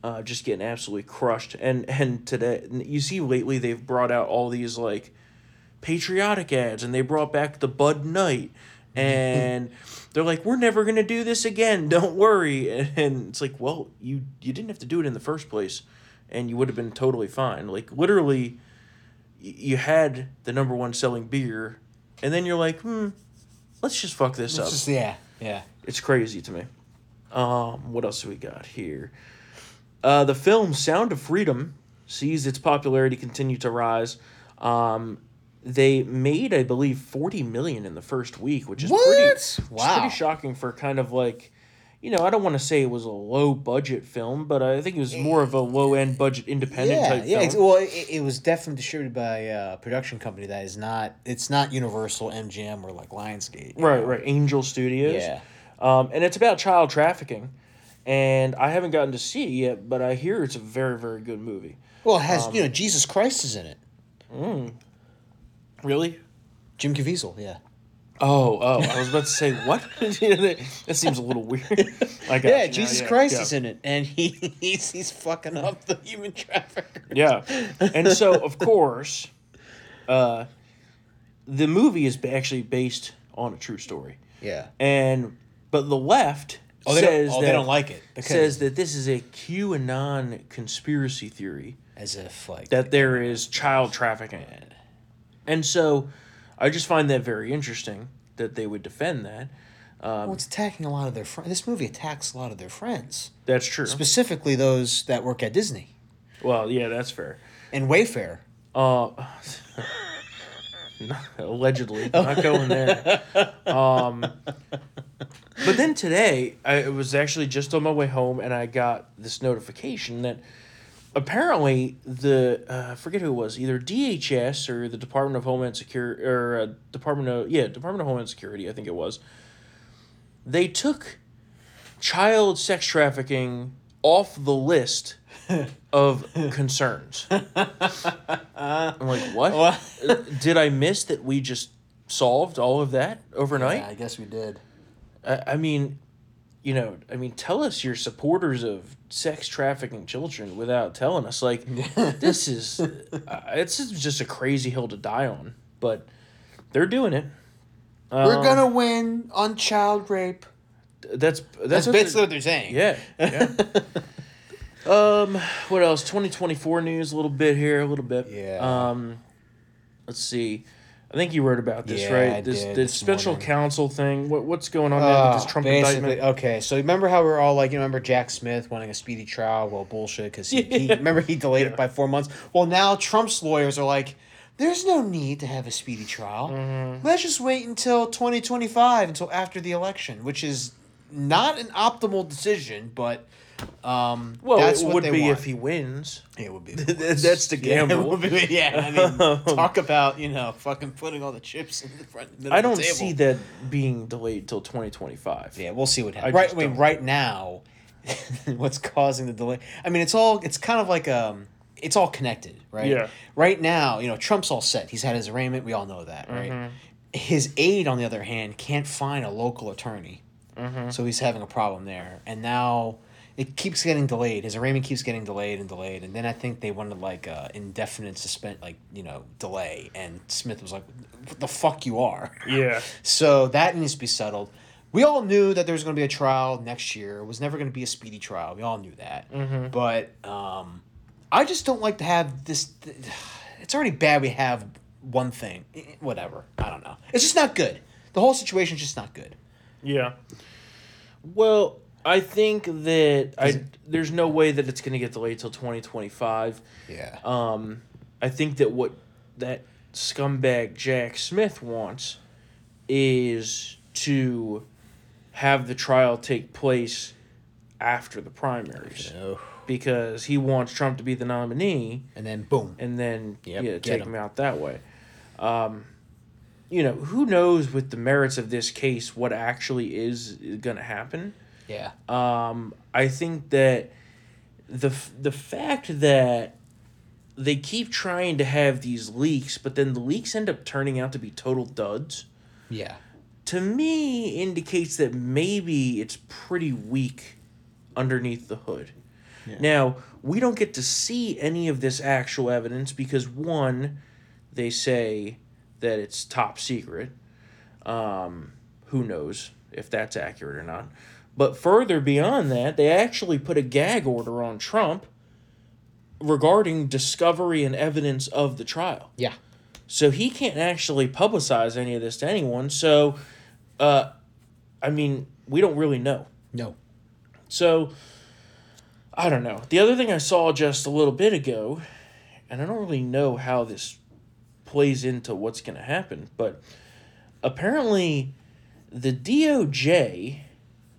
S1: Uh, just getting absolutely crushed. And and today, you see lately they've brought out all these like patriotic ads, and they brought back the Bud Knight, and they're like, "We're never gonna do this again. Don't worry." And, and it's like, well, you you didn't have to do it in the first place, and you would have been totally fine. Like literally, you had the number one selling beer, and then you're like, hmm, let's just fuck this up.
S2: Just yeah, yeah.
S1: It's crazy to me. Um, what else do we got here? Uh, the film Sound of Freedom sees its popularity continue to rise. Um, they made, I believe, forty million in the first week, which is
S2: What?
S1: pretty,
S2: Wow.
S1: pretty shocking for kind of like, you know, I don't want to say it was a low budget film, but I think it was more of a low end budget independent
S2: Yeah,
S1: type
S2: yeah.
S1: film.
S2: Ex- well, it, it was definitely distributed by a production company that is not. It's not Universal, MGM, or like Lionsgate.
S1: Right,
S2: know?
S1: right. Angel Studios.
S2: Yeah.
S1: Um, and it's about child trafficking. And I haven't gotten to see it yet, but I hear it's a very, very good movie.
S2: Well, it has
S1: Um,
S2: you know Jesus Christ is in it.
S1: Really?
S2: Jim Caviezel, yeah.
S1: Oh, oh, I was about to say what? that seems a little weird. I got
S2: Yeah,
S1: you
S2: Jesus
S1: yeah,
S2: Christ
S1: yeah.
S2: is in it, and he he's he's fucking up the human trafficker.
S1: Yeah, and so of course, uh, the movie is actually based on a true story,
S2: Yeah.
S1: and but the left
S2: Oh, they
S1: says
S2: don't, oh,
S1: that
S2: they don't like it because
S1: says that this is a QAnon conspiracy theory
S2: as if like
S1: that there is child trafficking, and so I just find that very interesting that they would defend that.
S2: well, it's attacking a lot of their friends. This movie attacks a lot of their friends,
S1: That's true.
S2: specifically those that work at Disney
S1: well, yeah, that's fair.
S2: and Wayfair.
S1: Uh, allegedly, not going there. Um, but then today, I was actually just on my way home, and I got this notification that apparently the uh, I forget who it was, either DHS or the Department of Homeland Security or uh, Department of yeah Department of Homeland Security, I think it was. They took child sex trafficking off the list of concerns. I'm like, what? Uh, Did I miss that we just solved all of that overnight?
S2: I guess we did.
S1: I, I mean, you know, I mean, tell us you're supporters of sex trafficking children without telling us. Like, this is, uh, it's just a crazy hill to die on, but they're doing it.
S2: We're
S1: Um,
S2: gonna win on child rape.
S1: That's that's,
S2: That's
S1: what
S2: basically
S1: they're-
S2: what they're saying.
S1: Yeah, yeah. um, what else? Twenty twenty four news. A little bit here, a little bit.
S2: Yeah.
S1: Um, let's see. I think you wrote about this,
S2: Yeah,
S1: right?
S2: I
S1: this
S2: did
S1: this
S2: this
S1: special
S2: morning.
S1: counsel thing. What what's going on there with this
S2: Uh,
S1: Trump indictment?
S2: okay. So remember how we are all like, you remember Jack Smith wanting a speedy trial? Well, bullshit, because he, he remember he delayed it by four months. Well, now Trump's lawyers are like, there's no need to have a speedy trial.
S1: Mm-hmm.
S2: Let's just wait until twenty twenty five, until after the election, which is not an optimal decision, but um,
S1: Well,
S2: that's
S1: it
S2: what
S1: would
S2: they
S1: be
S2: want.
S1: if he wins.
S2: It would be.
S1: That's the
S2: Yeah,
S1: gamble.
S2: would be- yeah, I mean, talk about you know fucking putting all the chips in the front. middle
S1: I
S2: of the
S1: don't
S2: table.
S1: see that being delayed till twenty twenty five.
S2: Yeah, we'll see what
S1: I
S2: happens. Right, I mean,
S1: don't.
S2: right now, what's causing the delay? I mean, it's all it's kind of like um, it's all connected, right?
S1: Yeah.
S2: Right now, you know, Trump's all set. He's had his arraignment. We all know that, right?
S1: Mm-hmm.
S2: His aide, on the other hand, can't find a local attorney,
S1: Mm-hmm.
S2: so he's having a problem there. And now it keeps getting delayed. His arraignment keeps getting delayed and delayed. And then I think they wanted like a indefinite suspend, like you know, delay. And Smith was like, "What the fuck you are?"
S1: Yeah.
S2: So that needs to be settled. We all knew that there was going to be a trial next year. It was never going to be a speedy trial. We all knew that. But um, I just don't like to have this. It's already bad we have one thing. Whatever. I don't know. It's just not good. The whole situation's just not good.
S1: Yeah. Well, I think that I there's no way that it's going to get delayed till 2025.
S2: Yeah.
S1: Um, I think that what that scumbag Jack Smith wants is to have the trial take place after the primaries. because he wants Trump to be the nominee,
S2: And then boom.
S1: and then
S2: Yep,
S1: yeah, take
S2: him.
S1: him out that way. Um, you know, who knows with the merits of this case what actually is going to happen?
S2: Yeah.
S1: Um, I think that the the fact that they keep trying to have these leaks, but then the leaks end up turning out to be total duds.
S2: yeah.
S1: To me, indicates that maybe it's pretty weak underneath the hood. Yeah. Now we don't get to see any of this actual evidence because one, they say that it's top secret. Um, who knows if that's accurate or not? But further beyond that, they actually put a gag order on Trump regarding discovery and evidence of the trial.
S2: Yeah.
S1: So he can't actually publicize any of this to anyone. So, uh, I mean, we don't really know.
S2: No.
S1: So, I don't know. The other thing I saw just a little bit ago, and I don't really know how this plays into what's going to happen, but apparently the DOJ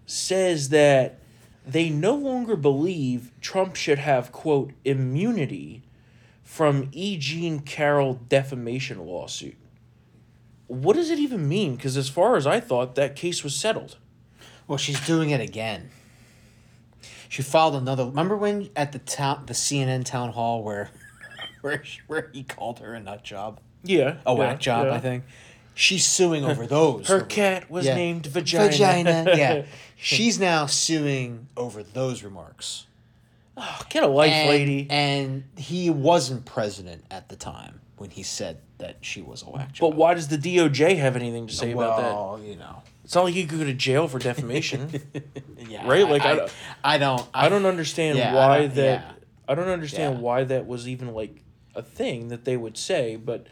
S1: says that they no longer believe Trump should have, quote, immunity from E. Jean Carroll defamation lawsuit. What does it even mean? Because as far as I thought, that case was settled.
S2: Well, she's doing it again. She filed another. Remember when at the town, the CNN town hall where, where, where he called her a nut job,
S1: Yeah.
S2: a
S1: yeah,
S2: whack job,
S1: yeah.
S2: I think. She's suing over those.
S1: Her cat was
S2: Yeah.
S1: named Vagina.
S2: Vagina. Yeah, she's now suing over those remarks.
S1: Oh, get a life,
S2: and,
S1: lady.
S2: And he wasn't president at the time when he said that she was a whack job.
S1: but why does the DOJ have anything to say about that?
S2: well, you know.
S1: It's not like you could go to jail for defamation.
S2: Yeah,
S1: Right? Like, I
S2: I,
S1: don't-
S2: I, don't.
S1: I don't understand
S2: Yeah, I
S1: why
S2: don't-
S1: that.
S2: yeah.
S1: I don't understand why that was even like a thing that they would say, but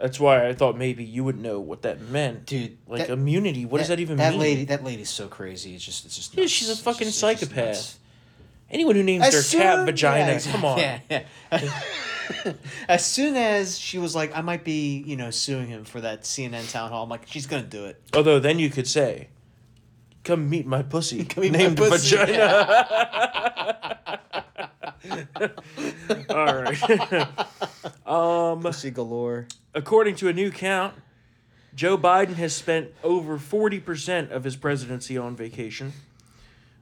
S1: that's why I thought maybe you would know what that meant,
S2: Dude,
S1: Like
S2: that-
S1: immunity. What does that even
S2: that
S1: mean?
S2: lady, that lady's so crazy. It's just, it's just.
S1: Yeah,
S2: nuts.
S1: she's a fucking
S2: just-
S1: psychopath. Anyone who names
S2: As
S1: their cat vagina,
S2: yeah,
S1: come on.
S2: Yeah, yeah. as soon as she was like, I might be, you know, suing him for that CNN town hall. I'm like, she's gonna do it.
S1: Although then you could say, "Come meet my pussy."
S2: meet my
S1: named
S2: pussy.
S1: vagina. All right.
S2: Pussy galore.
S1: According to a new count, Joe Biden has spent over forty percent of his presidency on vacation.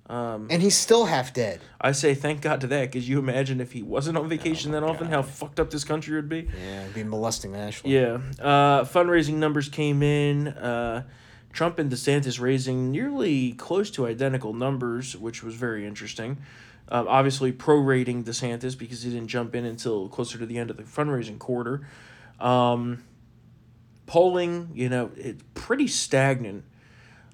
S2: And he's still half dead.
S1: I say thank God to that, because you imagine if he wasn't on vacation that often, how fucked up this country would be.
S2: Yeah, be molesting Ashley.
S1: Yeah. Uh, fundraising numbers came in. Uh, Trump and DeSantis raising nearly close to identical numbers, which was very interesting. Um, obviously, prorating DeSantis because he didn't jump in until closer to the end of the fundraising quarter. Um, polling, you know, it's pretty stagnant.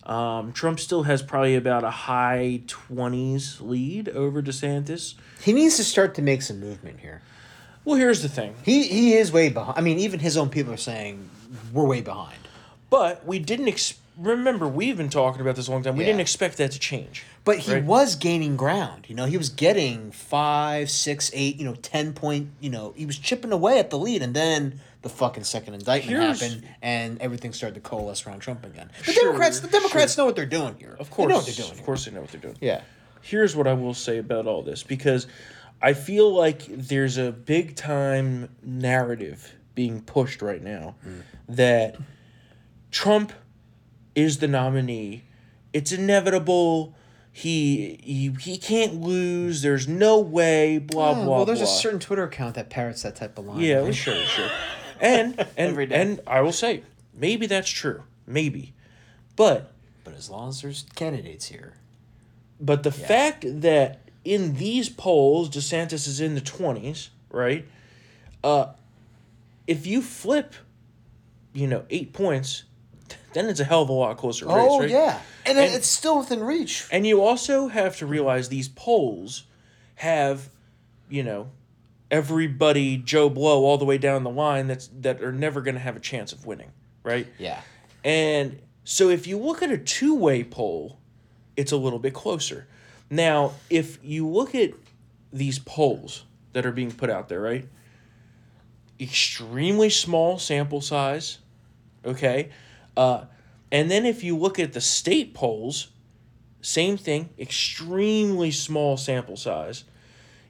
S1: Um, Trump still has probably about a high 20s lead over DeSantis.
S2: He needs to start to make some movement here.
S1: Well, here's the thing.
S2: He he is way behind. I mean, even his own people are saying we're way behind.
S1: But we didn't ex- remember we've been talking about this a long time. We
S2: Yeah.
S1: didn't expect that to change.
S2: But he
S1: Right.
S2: was gaining ground. You know, he was getting five, six, eight, you know, ten point. You know, he was chipping away at the lead, and then the fucking second indictment
S1: Here's-
S2: happened, and everything started to coalesce around Trump again. The
S1: Sure,
S2: Democrats, the Democrats know what they're doing here.
S1: Of course,
S2: they know what they're doing.
S1: of
S2: here.
S1: course, they know what they're doing.
S2: Yeah.
S1: Here's what I will say about all this because I feel like there's a big time narrative being pushed right now mm. that Trump is the nominee. It's inevitable. He he he can't lose. There's no way. Blah
S2: Yeah,
S1: blah.
S2: well, there's
S1: blah.
S2: a certain Twitter account that parrots that type of line.
S1: Yeah, well, sure, sure. And and
S2: Every day.
S1: and I will say maybe that's true. Maybe, but
S2: But as long as there's candidates here,
S1: But the fact that in these polls DeSantis is in the twenties, right? Uh, if you flip, you know, eight points, then it's a hell of a lot closer race,
S2: oh
S1: right?
S2: yeah, and,
S1: And-
S2: it's still within reach.
S1: And you also have to realize these polls have, you know, everybody Joe Blow all the way down the line that's that are never going to have a chance of winning, right?
S2: Yeah.
S1: And so if you look at a two way poll, it's a little bit closer. Now, if you look at these polls that are being put out there, right? Extremely small sample size, okay? Uh, and then if you look at the state polls, same thing, extremely small sample size.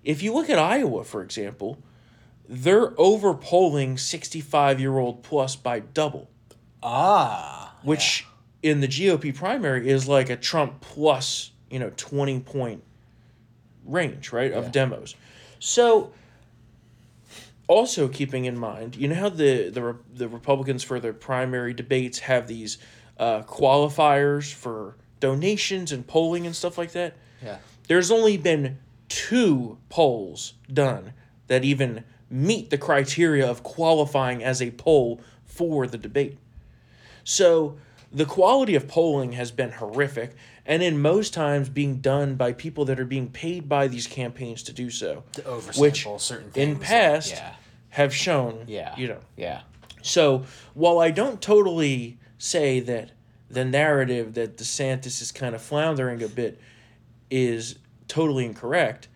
S1: If you look at Iowa, for example, they're over polling 65 year old plus by double,
S2: Ah.
S1: which in the GOP primary is like a Trump plus, you know, 20 point range, right, of demos. So, also keeping in mind, you know how the, the, the Republicans for their primary debates have these uh, qualifiers for donations and polling and stuff like that?
S2: Yeah.
S1: there's only been two polls done that even meet the criteria of qualifying as a poll for the debate. So the quality of polling has been horrific, and in most times being done by people that are being paid by these campaigns to do so,
S2: To oversample
S1: which
S2: certain
S1: in
S2: things,
S1: past
S2: yeah.
S1: have shown,
S2: Yeah.
S1: you know,
S2: Yeah.
S1: so while I don't totally say that the narrative that DeSantis is kind of floundering a bit is totally incorrect,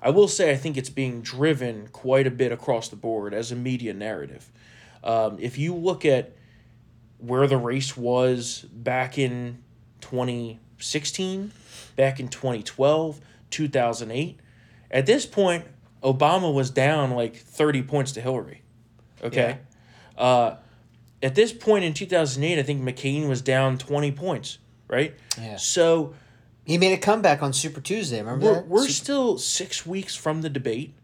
S1: I will say I think it's being driven quite a bit across the board as a media narrative. Um, if you look at where the race was back in 2016, back in 2012, 2008, at this point, Obama was down like 30 points to Hillary. Okay. Uh, at this point in 2008, I think McCain was down 20 points, right?
S2: Yeah.
S1: So
S2: He made a comeback on Super Tuesday. Remember
S1: we're,
S2: that?
S1: we're
S2: Super-
S1: still six weeks from the debate,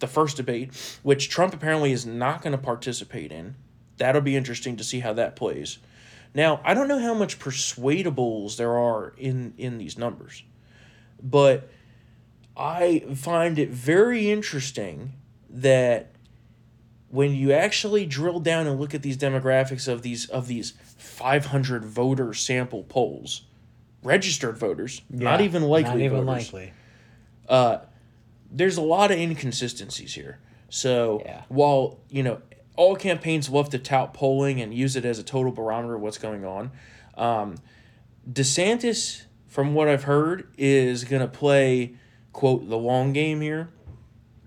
S1: the first debate, which Trump apparently is not going to participate in. That'll be interesting to see how that plays. Now, I don't know how much persuadables there are in, in these numbers, but I find it very interesting that when you actually drill down and look at these demographics of these of these 500 voter sample polls, registered voters, not even likely
S2: Not even
S1: voters,
S2: likely.
S1: Uh, there's a lot of inconsistencies here. So
S2: Yeah.
S1: while you know all campaigns love to tout polling and use it as a total barometer of what's going on, um, DeSantis, from what I've heard, is gonna play quote the long game here,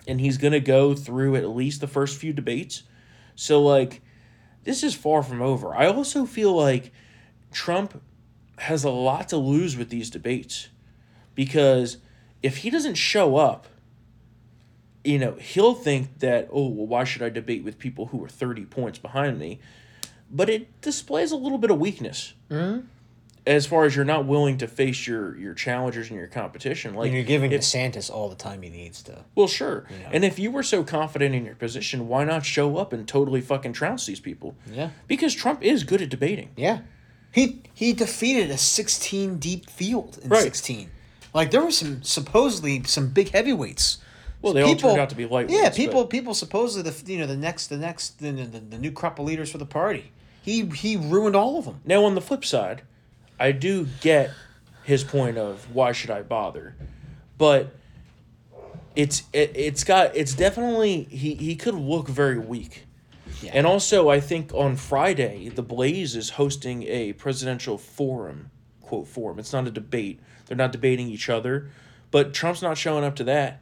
S1: and he's gonna go through at least the first few debates. So like, this is far from over. I also feel like Trump has a lot to lose with these debates because if he doesn't show up, you know, he'll think that, oh, well, why should I debate with people who are 30 points behind me? But it displays a little bit of weakness. Mm-hmm. As far as you're not willing to face your your challengers and your competition, like
S2: And you're giving
S1: if-
S2: DeSantis all the time he needs to.
S1: well, sure. And if you were so confident in your position, why not show up and totally fucking trounce these people?
S2: Yeah.
S1: Because Trump is good at debating.
S2: Yeah. He he defeated a 16 deep field in
S1: Right.
S2: 16. Like there were some supposedly some big heavyweights.
S1: Well, they all turned out to be lightweights.
S2: Yeah,
S1: but-
S2: people people supposedly the you know the next the next the, the, the new crop of leaders for the party. He he ruined all of them.
S1: Now, on the flip side, I do get his point of why should I bother, but it's it, it's got it's definitely he he could look very weak.
S2: Yeah.
S1: And also, I think on Friday, the Blaze is hosting a presidential forum, quote forum. It's not a debate. They're not debating each other, but Trump's not showing up to that,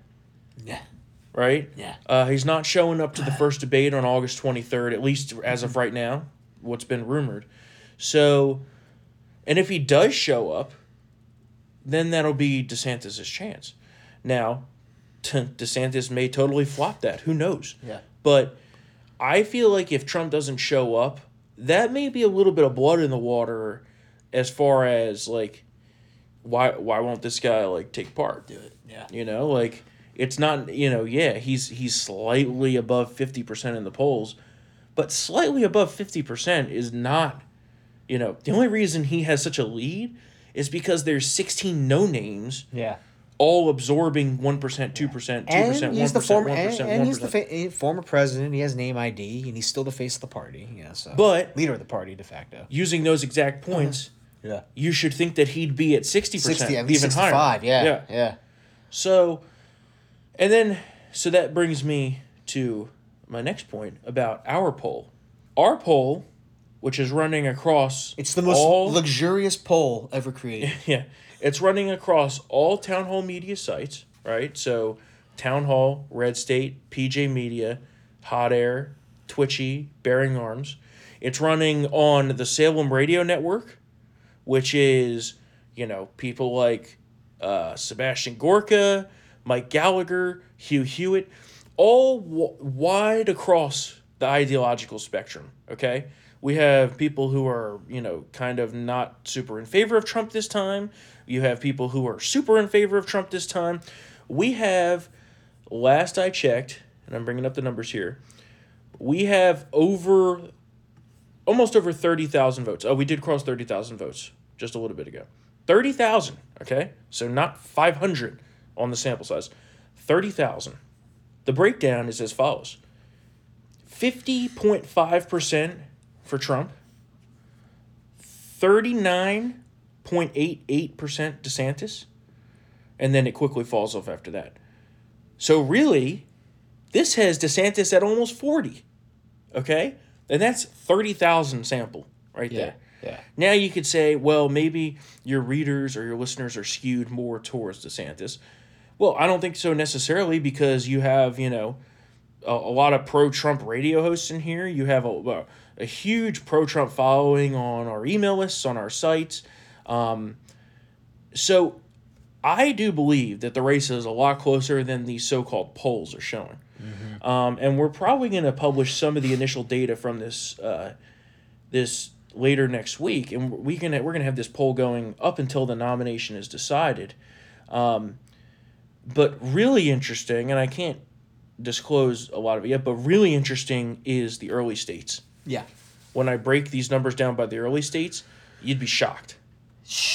S2: Yeah.
S1: right?
S2: Yeah.
S1: Uh, he's not showing up to the first debate on August 23rd, at least as of right now, what's been rumored. So, and if he does show up, then that'll be DeSantis' chance. Now, DeSantis may totally flop that. Who knows?
S2: Yeah.
S1: But I feel like if Trump doesn't show up, that may be a little bit of blood in the water as far as like why why won't this guy like take part?
S2: Do it. Yeah.
S1: You know, like it's not you know yeah he's he's slightly above fifty percent in the polls, but slightly above fifty percent is not. You know, the only reason he has such a lead is because there's sixteen no names
S2: Yeah.
S1: all absorbing one percent, two percent, two percent,
S2: And
S1: one
S2: he's the former
S1: one
S2: and, and
S1: one
S2: he's the fa- eh, former president. He has name ID and he's still the face of the party. Yeah. So.
S1: But-
S2: leader of the party de facto.
S1: Using those exact points,
S2: Yeah.
S1: you should think that he'd be at sixty percent,
S2: Sixty. I
S1: even
S2: mean, sixty-five.
S1: higher.
S2: Yeah.
S1: yeah.
S2: Yeah.
S1: So, and then, so that brings me to my next point about our poll. Our poll, which is running across
S2: It's the most
S1: all,
S2: luxurious poll ever created.
S1: yeah, it's running across all town hall media sites, right? So, Town Hall, Red State, PJ Media, Hot Air, Twitchy, Bearing Arms. It's running on the Salem Radio Network, which is, you know, people like uh, Sebastian Gorka, Mike Gallagher, Hugh Hewitt, all w- wide across the ideological spectrum. Okay, we have people who are you know kind of not super in favor of Trump this time. You have people who are super in favor of Trump this time. We have, last I checked, and I'm bringing up the numbers here. We have over, almost over thirty thousand votes. Oh, we did cross thirty thousand votes just a little bit ago. Thirty thousand. Okay, so not five hundred on the sample size. Thirty thousand. The breakdown is as follows 50.5% for Trump, 39.88% DeSantis, and then it quickly falls off after that. So, really, this has DeSantis at almost 40. Okay? And that's 30,000 sample right there.
S2: Yeah.
S1: Now you could say, well, maybe your readers or your listeners are skewed more towards DeSantis. Well, I don't think so necessarily because you have, you know, a, a lot of pro Trump radio hosts in here. You have a, a huge pro Trump following on our email lists, on our sites. Um, so I do believe that the race is a lot closer than these so called polls are showing. Um, and we're probably going to publish some of the initial data from this uh, this later next week, and we can we're gonna have this poll going up until the nomination is decided. Um, but really interesting, and I can't disclose a lot of it yet. But really interesting is the early states.
S2: Yeah.
S1: When I break these numbers down by the early states, you'd be shocked.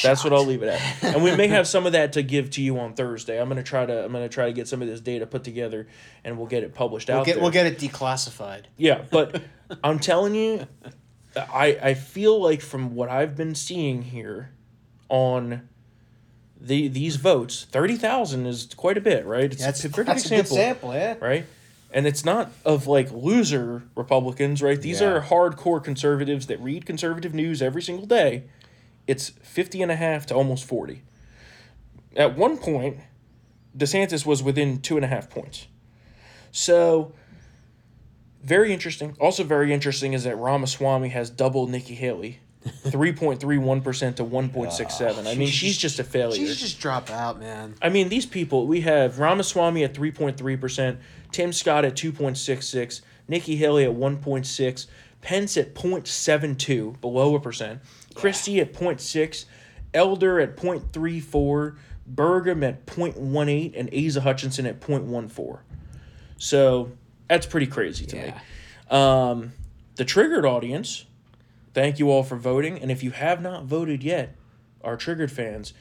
S1: That's what I'll leave it at. And we may have some of that to give to you on Thursday. I'm gonna try to I'm gonna try to get some of this data put together, and we'll get it published
S2: We'll
S1: out
S2: get
S1: there.
S2: we'll get it declassified.
S1: Yeah, but I'm telling you, I I feel like from what I've been seeing here, on the these votes, thirty thousand is quite a bit, right? It's
S2: That's,
S1: a pretty
S2: that's
S1: big
S2: a good
S1: sample,
S2: sample, yeah.
S1: right? And it's not of like loser Republicans, right? These
S2: Yeah.
S1: are hardcore conservatives that read conservative news every single day. It's 50 and a half to almost 40. At one point, DeSantis was within two and a half points. So, very interesting. Also, very interesting is that Ramaswamy has doubled Nikki Haley, 3.31% to 1.67. I mean, she's just a failure.
S2: She should just drop out, man.
S1: I mean, these people, we have Ramaswamy at 3.3%, Tim Scott at 2.66, Nikki Haley at 1.6, Pence at 0.72, below a percent, Christie at 0.6, Elder at 0.34, Burgum at 0.18, and Asa Hutchinson at 0.14. So that's pretty crazy to me. Um, the triggered audience, thank you all for voting. And if you have not voted yet, our triggered fans,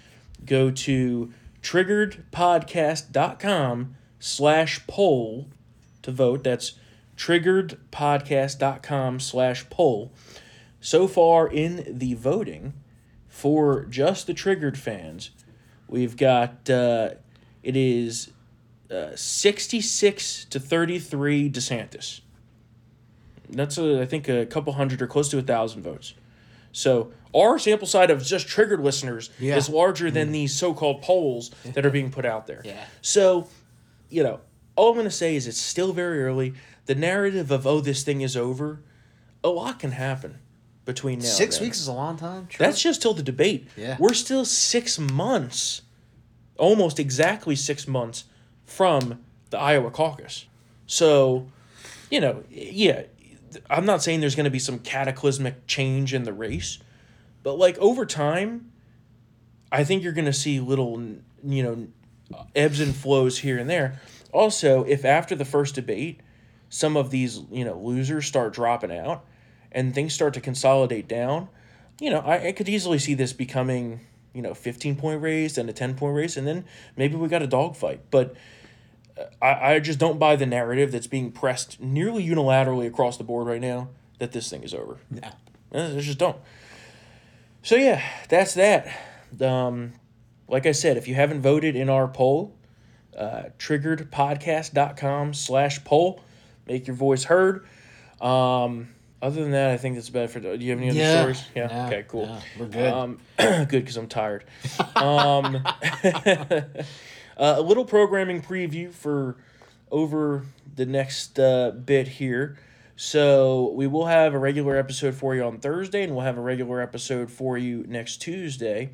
S1: go to triggeredpodcast.com slash poll to vote. That's triggeredpodcast.com slash poll. So far in the voting for just the triggered fans, we've got uh, it is uh, 66 to 33 DeSantis. That's a, I think a couple hundred or close to a thousand votes. So our sample size of just triggered listeners
S2: Yeah.
S1: is larger than mm. these so-called polls that are being put out there.
S2: Yeah.
S1: So, you know, all I'm going to say is it's still very early. The narrative of oh this thing is over, a lot can happen between now.
S2: Six
S1: and
S2: weeks is a long time. True.
S1: That's just till the debate.
S2: Yeah.
S1: We're still six months, almost exactly six months from the Iowa caucus. So, you know, yeah, I'm not saying there's going to be some cataclysmic change in the race, but like over time, I think you're going to see little, you know, ebbs and flows here and there. Also, if after the first debate, some of these, you know, losers start dropping out and things start to consolidate down, you know, I, I could easily see this becoming, you know, 15 point race and a 10 point race, and then maybe we got a dogfight. But I, I just don't buy the narrative that's being pressed nearly unilaterally across the board right now that this thing is over.
S2: Yeah.
S1: I just don't. So yeah, that's that. Um, like I said, if you haven't voted in our poll, uh, triggeredpodcast.com slash poll, make your voice heard. Um, other than that, I think that's about it for. Do you have any other
S2: Yeah.
S1: stories? Yeah.
S2: No,
S1: okay. Cool.
S2: no, we're good.
S1: Um, good because I'm tired. Um, uh, a little programming preview for over the next uh, bit here. So we will have a regular episode for you on Thursday, and we'll have a regular episode for you next Tuesday.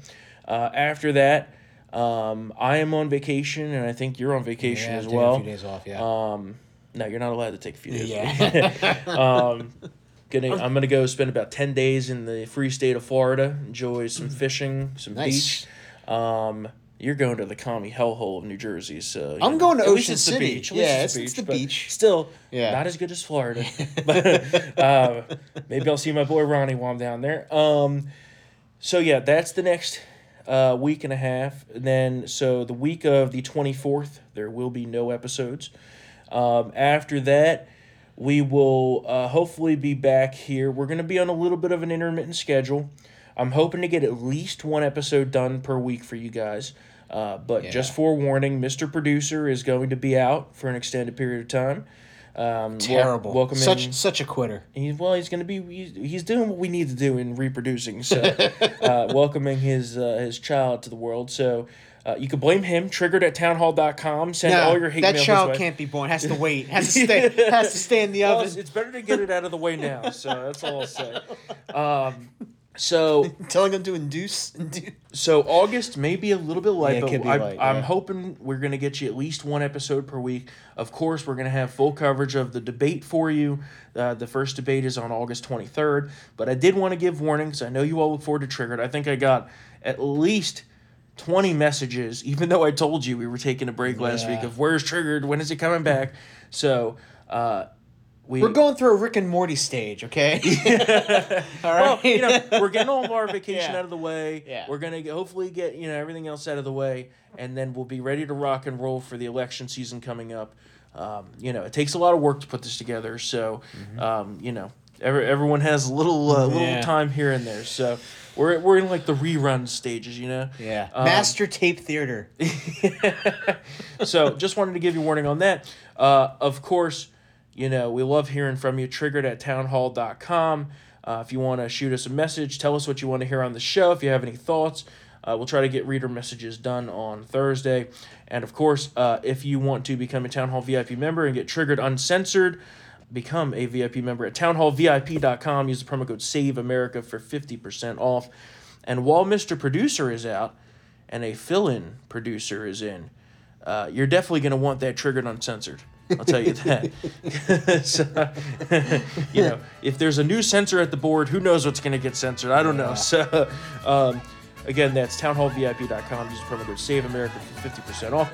S1: Uh, after that, Um, I am on vacation, and I think you're on vacation
S2: Yeah,
S1: as well.
S2: A few days off, yeah.
S1: Um, no, you're not allowed to take a few days.
S2: yeah.
S1: um, gonna, I'm gonna go spend about ten days in the free state of Florida. Enjoy some fishing, some
S2: Nice.
S1: beach. Um, you're going to the commie hellhole of New Jersey, so
S2: I'm
S1: know,
S2: going to Ocean
S1: it's the
S2: City.
S1: beach.
S2: Yeah,
S1: it's,
S2: it's- it's the beach.
S1: Still,
S2: Yeah.
S1: not as good as Florida. but uh, maybe I'll see my boy Ronnie while I'm down there. Um, so yeah, that's the next uh, week and a half. And then so the week of the 24th, there will be no episodes. Um, after that, we will uh, hopefully be back here. We're going to be on a little bit of an intermittent schedule. I'm hoping to get at least one episode done per week for you guys. Uh, but just
S2: Yeah.
S1: forewarning, Mr. Producer is going to be out for an extended period of time. Um, wel-
S2: Terrible.
S1: welcome
S2: such
S1: in-
S2: such a quitter.
S1: He's well. He's gonna be. He's, he's doing what we need to do in reproducing. So, uh, welcoming his uh, his child to the world. So, uh, you can blame him. Triggered at townhall.com. Send all your hate
S2: that
S1: mail his
S2: child can't be born. Has to wait. Has to stay. has to stay in the
S1: Well,
S2: oven.
S1: it's, it's better to get it out of the way now. So that's all I'll say. Um, so
S2: telling them to induce. induce.
S1: so August may be a little bit light,
S2: Yeah,
S1: but I,
S2: light,
S1: I'm
S2: yeah.
S1: hoping we're going to get you at least one episode per week. Of course, we're going to have full coverage of the debate for you. Uh, the first debate is on August 23rd, but I did want to give warnings. I know you all look forward to Triggered. I think I got at least 20 messages, even though I told you we were taking a break last week of where's Triggered, when is it coming back? So, uh, we,
S2: We're going through a Rick and Morty stage, okay? All right.
S1: well, you know, we're getting all of our vacation
S2: Yeah.
S1: out of the way.
S2: Yeah.
S1: We're gonna hopefully get you know everything else out of the way, and then we'll be ready to rock and roll for the election season coming up. Um, you know, it takes a lot of work to put this together, so um, you know, every, everyone has a little uh, little
S2: Yeah.
S1: time here and there. So we're we're in like the rerun stages, you know.
S2: yeah.
S1: Um,
S2: Master tape theater.
S1: so just wanted to give you a warning on that. Uh, of course, you know, we love hearing from you. Triggered at townhall.com. Uh, if you want to shoot us a message, tell us what you want to hear on the show. If you have any thoughts, uh, we'll try to get reader messages done on Thursday. And of course, uh, if you want to become a Town Hall VIP member and get triggered uncensored, become a VIP member at townhallvip.com. Use the promo code SAVEAmerica for 50% off. And while Mr. Producer is out and a fill in producer is in, uh, you're definitely going to want that triggered uncensored. I'll tell you that. so, you know, if there's a new censor at the board, who knows what's going to get censored? I don't know. So, um, again, that's townhallvip.com. Use the promo code Save America for 50% off.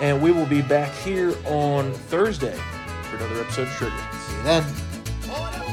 S1: And we will be back here on Thursday for another episode of Triggered.
S2: See you then.